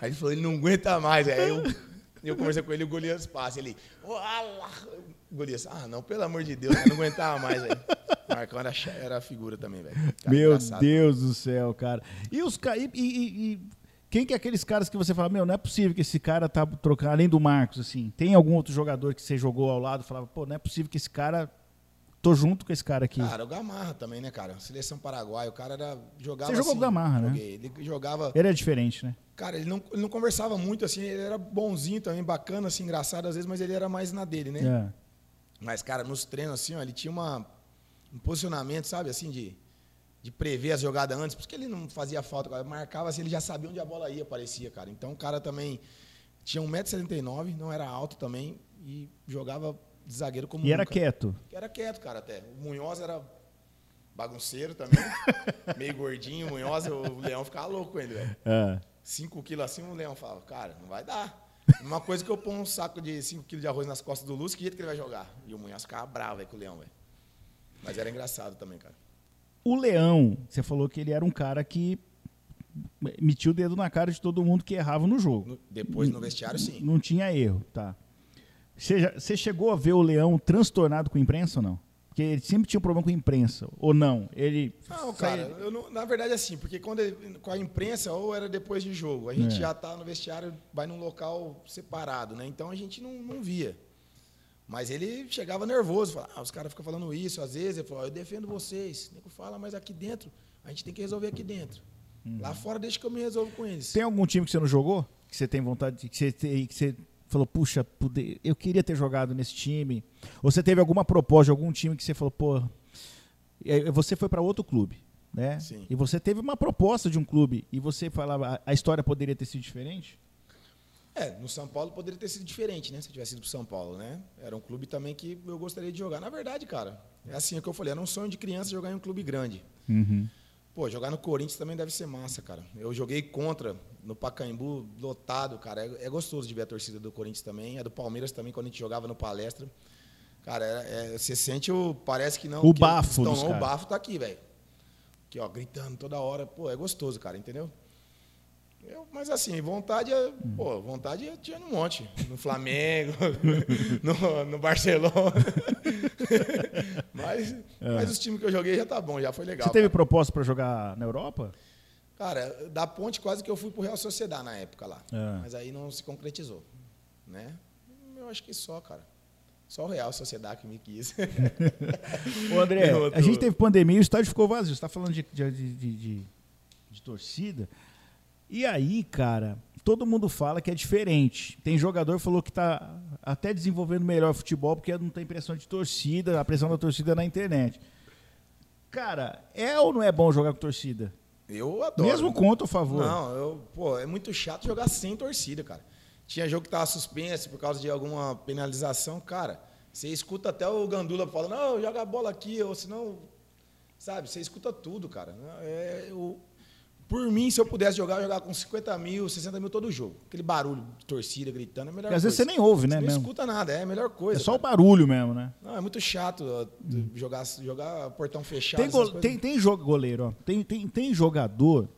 Aí ele falou, ele não aguenta mais. Aí eu, eu conversei com ele, o Golias passa. Ele, Uala! Golias, ah, não, pelo amor de Deus, eu não aguentava mais, velho. Marcão era, era figura também, velho. Meu engraçado. Deus do céu, cara. E os ca... e, e- e- e quem que é aqueles caras que você fala, meu, não é possível que esse cara tá trocando, além do Marcos, assim, tem algum outro jogador que você jogou ao lado e falava, pô, não é possível que esse cara, tô junto com esse cara aqui. Cara, o Gamarra também, né, cara? Seleção paraguaia, o cara era, jogava Você jogou assim, o Gamarra, né? Ele jogava... Ele é diferente, né? Cara, ele não, ele não conversava muito, assim, ele era bonzinho também, bacana, assim, engraçado às vezes, mas ele era mais na dele, né? É. Mas, cara, nos treinos, assim, ó, ele tinha uma, um posicionamento, sabe, assim, de, de prever as jogadas antes, porque ele não fazia falta, cara, marcava assim, ele já sabia onde a bola ia, parecia, cara. Então, o cara também tinha 1,79m, não era alto também, e jogava de zagueiro como E era nunca. quieto. Era quieto, cara, até. O Munhoz era bagunceiro também, meio gordinho, o Munhoz, o Leão ficava louco com ele, velho. É. 5 quilos assim, o Leão falava, cara, não vai dar. Uma coisa que eu ponho um saco de 5 quilos de arroz nas costas do Lúcio, que jeito que ele vai jogar? E o Munhoz ficava bravo velho, com o Leão, velho. Mas era engraçado também, cara. O Leão, você falou que ele era um cara que metia o dedo na cara de todo mundo que errava no jogo. No- depois no vestiário, sim. Não tinha erro, tá. Você, já- você chegou a ver o Leão transtornado com a imprensa ou não? Porque ele sempre tinha um problema com a imprensa, ou não? Ele Não, cara, eu não- na verdade, assim, porque quando ele- com a imprensa, ou era depois de jogo, a gente É. já tá no vestiário, vai num local separado, né? Então a gente não, não via. Mas ele chegava nervoso, falava, ah, os caras ficam falando isso, às vezes, ele falou, "Ó, eu defendo vocês. O nego fala, mas aqui dentro, a gente tem que resolver aqui dentro. Lá fora deixa que eu me resolvo com eles. Tem algum time que você não jogou? Que você tem vontade de. Que você, que você falou, puxa, pude- eu queria ter jogado nesse time? Ou você teve alguma proposta de algum time que você falou, pô. Você foi para outro clube, né? Sim. E você teve uma proposta de um clube e você falava, a- história poderia ter sido diferente? É, no São Paulo poderia ter sido diferente, né? Se eu tivesse ido pro São Paulo, né? Era um clube também que eu gostaria de jogar. Na verdade, cara, é assim o que eu falei, era um sonho de criança jogar em um clube grande. Pô, jogar no Corinthians também deve ser massa, cara. Eu joguei contra no Pacaembu, lotado, cara. É, é gostoso de ver a torcida do Corinthians também. A do Palmeiras também, quando a gente jogava no palestra. Cara, é- é- você sente o. Parece que não. O que bafo estão- dos O bafo tá aqui, velho. Aqui, ó, gritando toda hora. Pô, é gostoso, cara, entendeu? Eu- mas assim, vontade, é, pô, vontade eu tinha um monte. No Flamengo, no, no Barcelona. mas, mas os times que eu joguei já tá bom, já foi legal. É. você teve cara. proposta para jogar na Europa? Cara, da ponte quase que eu fui pro Real Sociedade na época lá. É. Mas aí não se concretizou. Né? Eu acho que só, cara. Só o Real Sociedade que me quis. Ô, André, a gente teve pandemia e o estádio ficou vazio. Você está falando de, de, de, de torcida. E aí, cara, todo mundo fala que é diferente. Tem jogador que falou que está até desenvolvendo melhor futebol porque não tem pressão de torcida, a pressão da torcida é na internet. Cara, é ou não é bom jogar com torcida? Eu adoro. Mesmo contra, por favor. Não, eu, pô, é muito chato jogar sem torcida, cara. Tinha jogo que tava suspenso por causa de alguma penalização, cara. Você escuta até o Gandula falando, não, joga a bola aqui, ou senão. Sabe, você escuta tudo, cara. É, o, por mim, se eu pudesse jogar, eu jogar com 50 mil, 60 mil todo jogo. Aquele barulho de torcida gritando é melhor Porque às coisa. vezes você nem ouve, né? Você não mesmo? escuta nada, é a melhor coisa. É só o cara. barulho mesmo, né? Não, é muito chato ó, jogar, jogar portão fechado. Tem, go- tem, tem jogo, goleiro, ó. Tem, tem, tem jogador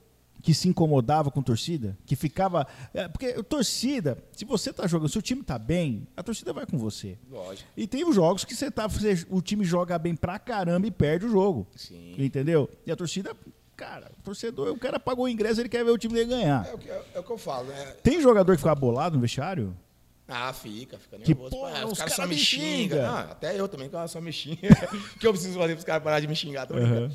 que se incomodava com torcida, que ficava. é, porque torcida, se você tá jogando, se o time tá bem, a torcida vai com você. Lógico. E tem os jogos que você tá, você- o time joga bem pra caramba e perde o jogo. Sim. Entendeu? E a torcida, cara, torcedor, o cara pagou o ingresso, ele quer ver o time dele ganhar. É o que, é o que eu falo, né? Tem jogador que fica bolado no vestiário? Ah, fica, fica Que, nervoso. pô, Ah, os os caras cara só me xingam. xinga. Até eu também, que só me xinga. O que eu preciso fazer para os caras pararem de me xingar? Tô Uhum.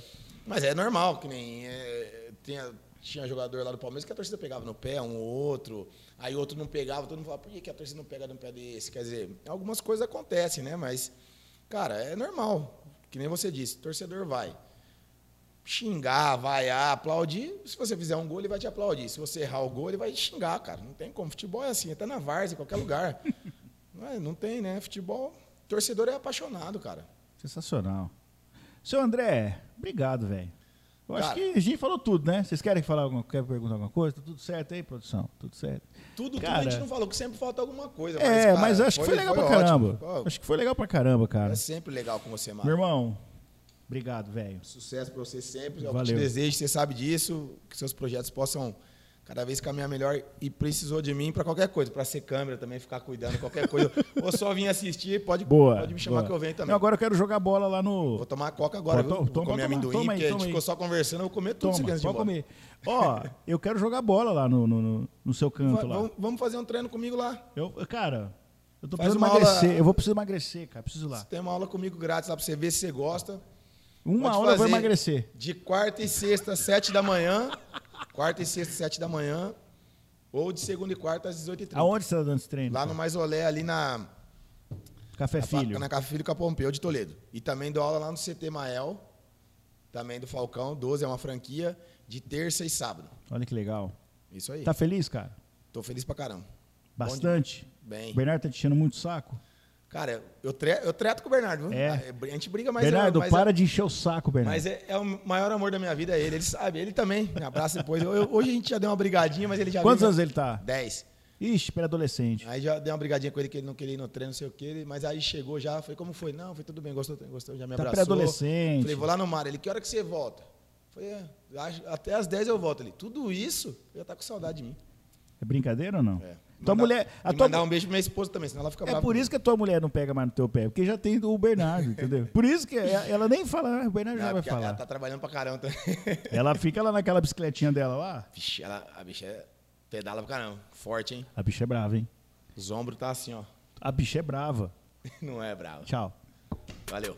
Mas é normal, que nem. é, tinha, tinha jogador lá do Palmeiras que a torcida pegava no pé, um ou outro. Aí outro não pegava, todo mundo falava, por que, que a torcida não pega no pé desse? Quer dizer, algumas coisas acontecem, né? Mas, cara, é normal. Que nem você disse, torcedor vai xingar, vaiar, aplaudir. Se você fizer um gol, ele vai te aplaudir. Se você errar o gol, ele vai te xingar, cara. Não tem como. Futebol é assim, até na várzea, em qualquer lugar. não, é- não tem, né? Futebol, torcedor é apaixonado, cara. Sensacional. Seu André, obrigado, velho. Eu acho Cara. que a gente falou tudo, né? Vocês querem falar alguma, quer perguntar alguma coisa? Tá tudo certo aí, produção? Tudo certo. Tudo, tudo Cara. a gente não falou, que sempre falta alguma coisa. é, cara, mas acho que foi legal pra ótimo. caramba. Acho que foi legal pra caramba, cara. É sempre legal com você, Meu Mário. irmão, obrigado, velho. Sucesso pra você sempre. É o que eu Valeu. te desejo, você sabe disso. Que seus projetos possam cada vez caminhar melhor. E precisou de mim pra qualquer coisa. Pra ser câmera também, ficar cuidando, qualquer coisa. Ou só vir assistir, pode, Boa. pode me chamar boa. que eu venho também. Não, agora eu quero jogar bola lá no. Vou tomar coca agora, Pô, toma, Vou toma, comer toma, amendoim, toma aí, porque a gente aí. ficou só conversando, eu vou comer tudo Toma, pode comer. Ó, eu quero jogar bola lá no, no, no- no seu canto Va- lá. Vamos, fazer um treino comigo lá. Eu, cara, eu tô Faz precisando emagrecer. aula- Eu vou precisar emagrecer, cara. Preciso lá. Tem uma aula comigo grátis lá pra você ver se você gosta. Uma Pode hora eu vou emagrecer. De quarta e sexta, sete da manhã. Quarta e sexta, sete da manhã. Ou de segunda e quarta, às 18h30. Aonde você tá dando esse treino? Lá cara? no Maisolé, ali na, Café na, Filho. na Café Filho Capompeu de Toledo. E também dou aula lá no CT Mael, também do Falcão, 12, é uma franquia, de terça e sábado. Olha que legal. Isso aí. Tá feliz, cara? Tô feliz pra caramba. Bastante. Bem. O Bernardo tá te enchendo muito saco. Cara, eu, tre eu treto com o Bernardo, viu? É. A gente briga, mas Bernardo, é, mas para é, de encher o saco, Bernardo. Mas é, é o maior amor da minha vida, é ele. Ele sabe, ele também. Me abraça depois. Eu- eu- hoje a gente já deu uma brigadinha, mas ele já Quantos veio- anos ele tá? 10. Ixi, pré-adolescente. Aí já dei uma brigadinha com ele que ele não queria ir no treino, não sei o quê. Mas aí chegou já, foi como foi? Não, foi tudo bem, gostou, gostou, já me Tá abraçou. pré-adolescente. Falei, vou lá no mar. Ele, que hora que você volta? Falei, é, até às 10 eu volto. Ele, tudo isso? Eu já tá com saudade de mim. É brincadeira ou não? É. Tua Mandar- mulher. A tua, mandar um beijo pra minha esposa também, senão ela fica É brava. por isso que a tua mulher não pega mais no teu pé, porque já tem o Bernardo, entendeu? Por isso que ela ela nem fala, ah, o Bernardo já Não, vai porque ela falar. tá trabalhando pra caramba também. Ela fica lá naquela bicicletinha dela lá. Vixe, ela, a bicha é pedala pra caramba. Forte, hein? A bicha é brava, hein? Os ombros tá assim, ó. A bicha é brava. Não é bravo. Tchau. Valeu.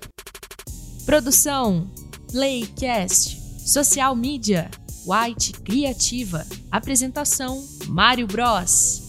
Produção: Playcast. Social Media: White Criativa. Apresentação: Mário Bros.